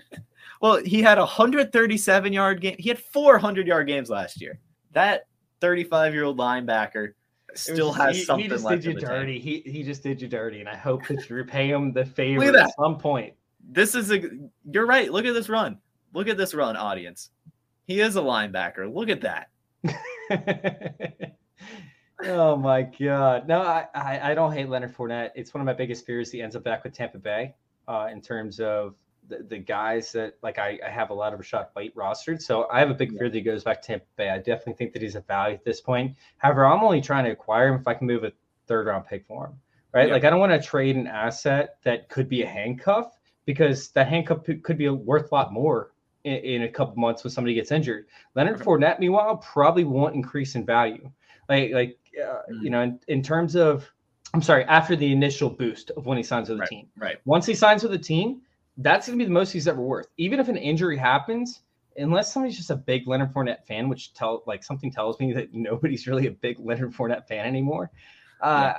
well, he had a 137 yard game. He had 400 yard games last year. That 35 year old linebacker still was, has he, something. He just did you dirty. He he just did you dirty, and I hope that you repay him the favor at, at some point. This is a. You're right. Look at this run. Look at this run, audience. He is a linebacker. Look at that. Oh my god! No, I, I, I don't hate Leonard Fournette. It's one of my biggest fears. He ends up back with Tampa Bay, uh, in terms of the, the guys that like I, I have a lot of Rachaad White rostered. So I have a big fear that he goes back to Tampa Bay. I definitely think that he's a value at this point. However, I'm only trying to acquire him if I can move a third round pick for him. Right? Yeah. Like I don't want to trade an asset that could be a handcuff because that handcuff could be worth a lot more in, in a couple months when somebody gets injured. Leonard Fournette, meanwhile, probably won't increase in value. Like like uh, Mm. you know, in, in terms of I'm sorry, after the initial boost of when he signs with the Right. team. Right. Once he signs with the team, that's going to be the most he's ever worth. Even if an injury happens, unless somebody's just a big Leonard Fournette fan, which tell like something tells me that nobody's really a big Leonard Fournette fan anymore. Uh,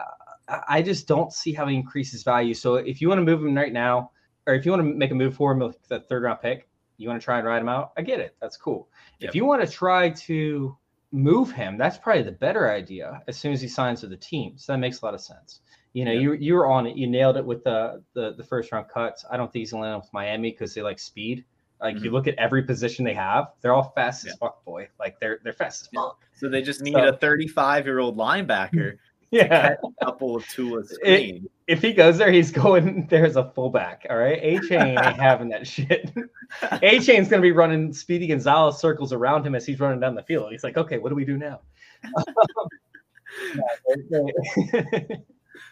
I I just don't see how he increases value. So if you want to move him right now, or if you want to make a move for him, like the third round pick, you want to try and ride him out. I get it. That's cool. Yep. If you want to try to move him, that's probably the better idea as soon as he signs with the team. So that makes a lot of sense. You know, Yep. you you were on it. You nailed it with the the, the first round cuts. I don't think he's gonna land up with Miami because they like speed. Like you Mhm. look at every position they have, they're all fast Yeah. as fuck, boy. Like they're they're fast as fuck. So they just need So- a 35 year old linebacker, Yeah. a couple of Tua screens. If he goes there, he's going there as a fullback. All right. Achane ain't having that shit. Achane's gonna be running Speedy Gonzalez circles around him as he's running down the field. He's like, okay, what do we do now?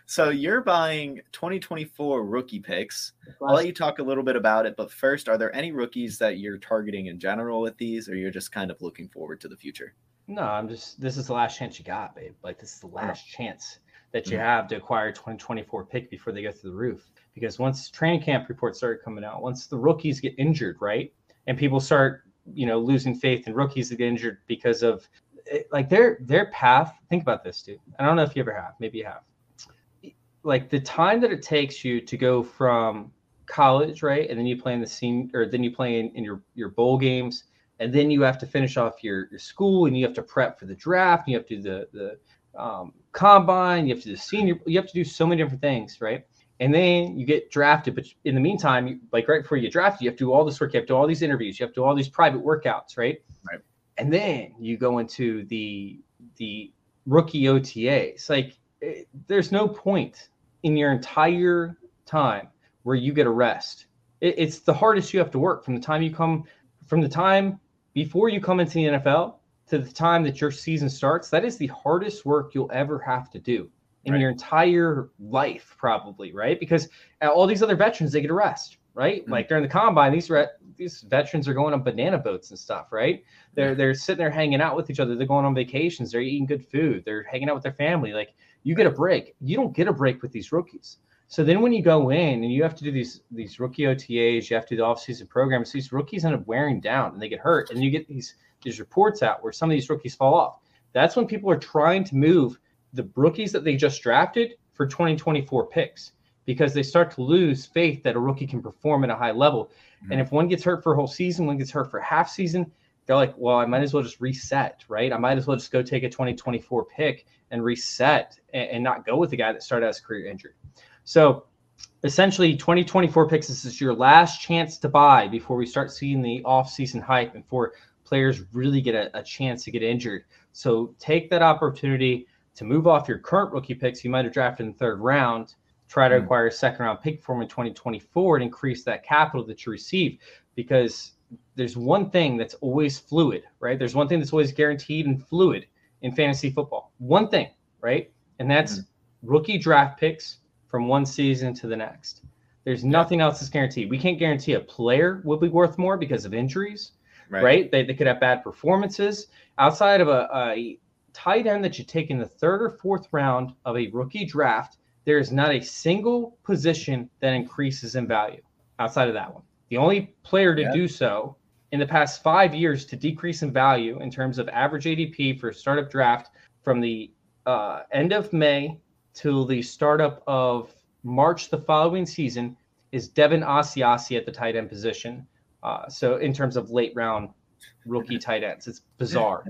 So you're buying 2024 rookie picks. I'll let you talk a little bit about it, but first, are there any rookies that you're targeting in general with these, or you're just kind of looking forward to the future? No, I'm just this is the last chance you got, babe. Like this is the last chance that you Mhm. have to acquire 2024 pick before they go through the roof. Because once training camp reports start coming out, once the rookies get injured, right? And people start, you know, losing faith in rookies that get injured because of it- like their their path. Think about this, dude. I don't know if you ever have, maybe you have. Like the time that it takes you to go from college, right? And then you play in the scene or then you play in, in your your bowl games and then you have to finish off your, your school and you have to prep for the draft and you have to do the the um, combine you have to do the senior you have to do so many different things right? And then you get drafted but in the meantime you, like right before you get drafted you have to do all this work you have to do all these interviews you have to do all these private workouts right? Right. and then you go into the the rookie otas like it, there's no point in your entire time where you get a rest. It, it's the hardest you have to work from the time you come from the time before you come into the NFL to the time that your season starts, that is the hardest work you'll ever have to do in Right. your entire life, probably, right? Because uh, all these other veterans, they get a rest, right? Mhm. Like during the combine, these re- these veterans are going on banana boats and stuff, right? They're Yeah. they're sitting there hanging out with each other. They're going on vacations. They're eating good food. They're hanging out with their family. Like you get a break. You don't get a break with these rookies. So then when you go in and you have to do these these rookie OTAs, you have to do the offseason programs, these rookies end up wearing down and they get hurt. And you get these these reports out where some of these rookies fall off. That's when people are trying to move the rookies that they just drafted for 2024 picks because they start to lose faith that a rookie can perform at a high level. And mm-hmm. if one gets hurt for a whole season, one gets hurt for half season, they're like, well, I might as well just reset, right? I might as well just go take a 2024 pick and reset and, and not go with the guy that started out his career injured. So essentially 2024 picks this is your last chance to buy before we start seeing the off-season hype and before players really get a, a chance to get injured so take that opportunity to move off your current rookie picks you might have drafted in the third round try to Hmm. acquire a second round pick for him in 2024 and increase that capital that you receive because there's one thing that's always fluid right there's one thing that's always guaranteed and fluid in fantasy football one thing right and that's Mhm. rookie draft picks from one season to the next. There's nothing else that's guaranteed. We can't guarantee a player will be worth more because of injuries, right? They, they could have bad performances. Outside of a, a tight end that you take in the third or fourth round of a rookie draft, there is not a single position that increases in value outside of that one. The only player to Yeah. do so in the past five years to decrease in value in terms of average ADP for a startup draft from the uh, end of May till the startup of March the following season is Devin Asiasi at the tight end position. Uh, so in terms of late round rookie tight ends, it's bizarre.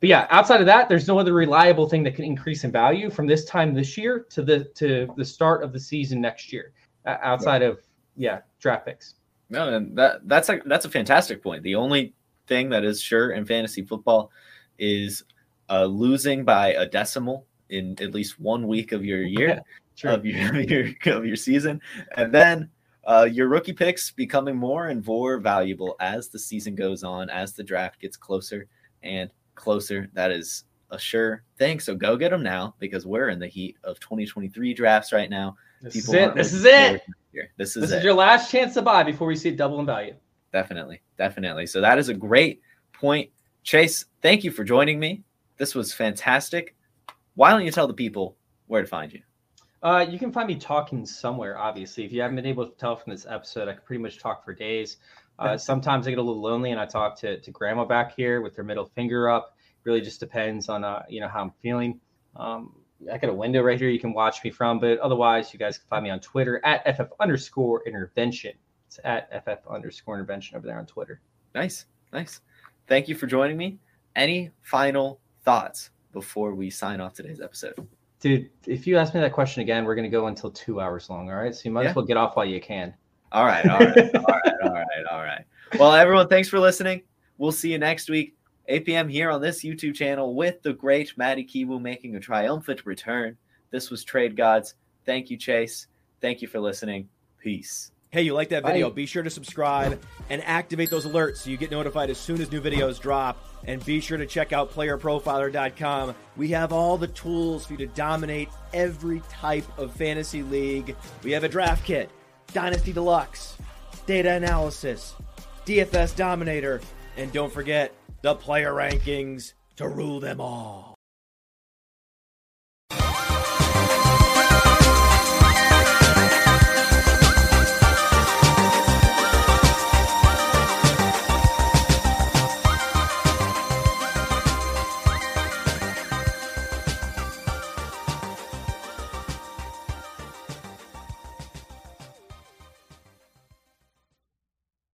But yeah, outside of that, there's no other reliable thing that can increase in value from this time this year to the to the start of the season next year. Uh, outside of yeah, draft picks. No, and that that's a that's a fantastic point. The only thing that is sure in fantasy football is uh, losing by a decimal in at least one week of your year True. of your, your of your season, and then uh, your rookie picks becoming more and more valuable as the season goes on, as the draft gets closer and closer. That is a sure thing. So go get them now because we're in the heat of 2023 drafts right now. This People is it. This is it. forward to Here. This is This it. is your last chance to buy before we see it double in value. definitely, definitely. So that is a great point. Chase, thank you for joining me. This was fantastic. Why don't you tell the people where to find you? Uh, you can find me talking somewhere, obviously. If you haven't been able to tell from this episode, I could pretty much talk for days. Uh, sometimes I get a little lonely and I talk to, to grandma back here with her middle finger up. Really just depends on, uh, you know, how I'm feeling. Um, I got a window right here you can watch me from, but otherwise you guys can find me on Twitter at FF underscore intervention. It's at FF underscore intervention over there on Twitter. Nice, nice. Thank you for joining me. Any final thoughts before we sign off today's episode? Dude, if you ask me that question again, we're going to go until two hours long. All right. So you might Yeah. as well get off while you can. All right, all right, all right, all right, all right. Well, everyone, thanks for listening. We'll see you next week, 8 p.m. here on this YouTube channel with the great Matty Kiwu making a triumphant return. This was Trade Gods. Thank you, Chase. Thank you for listening. Peace. Hey, you like that video? Bye. Be sure to subscribe and activate those alerts so you get notified as soon as new videos drop. And be sure to check out playerprofiler.com. We have all the tools for you to dominate every type of fantasy league. We have a draft kit, Dynasty Deluxe, data analysis, DFS Dominator, and don't forget the player rankings to rule them all.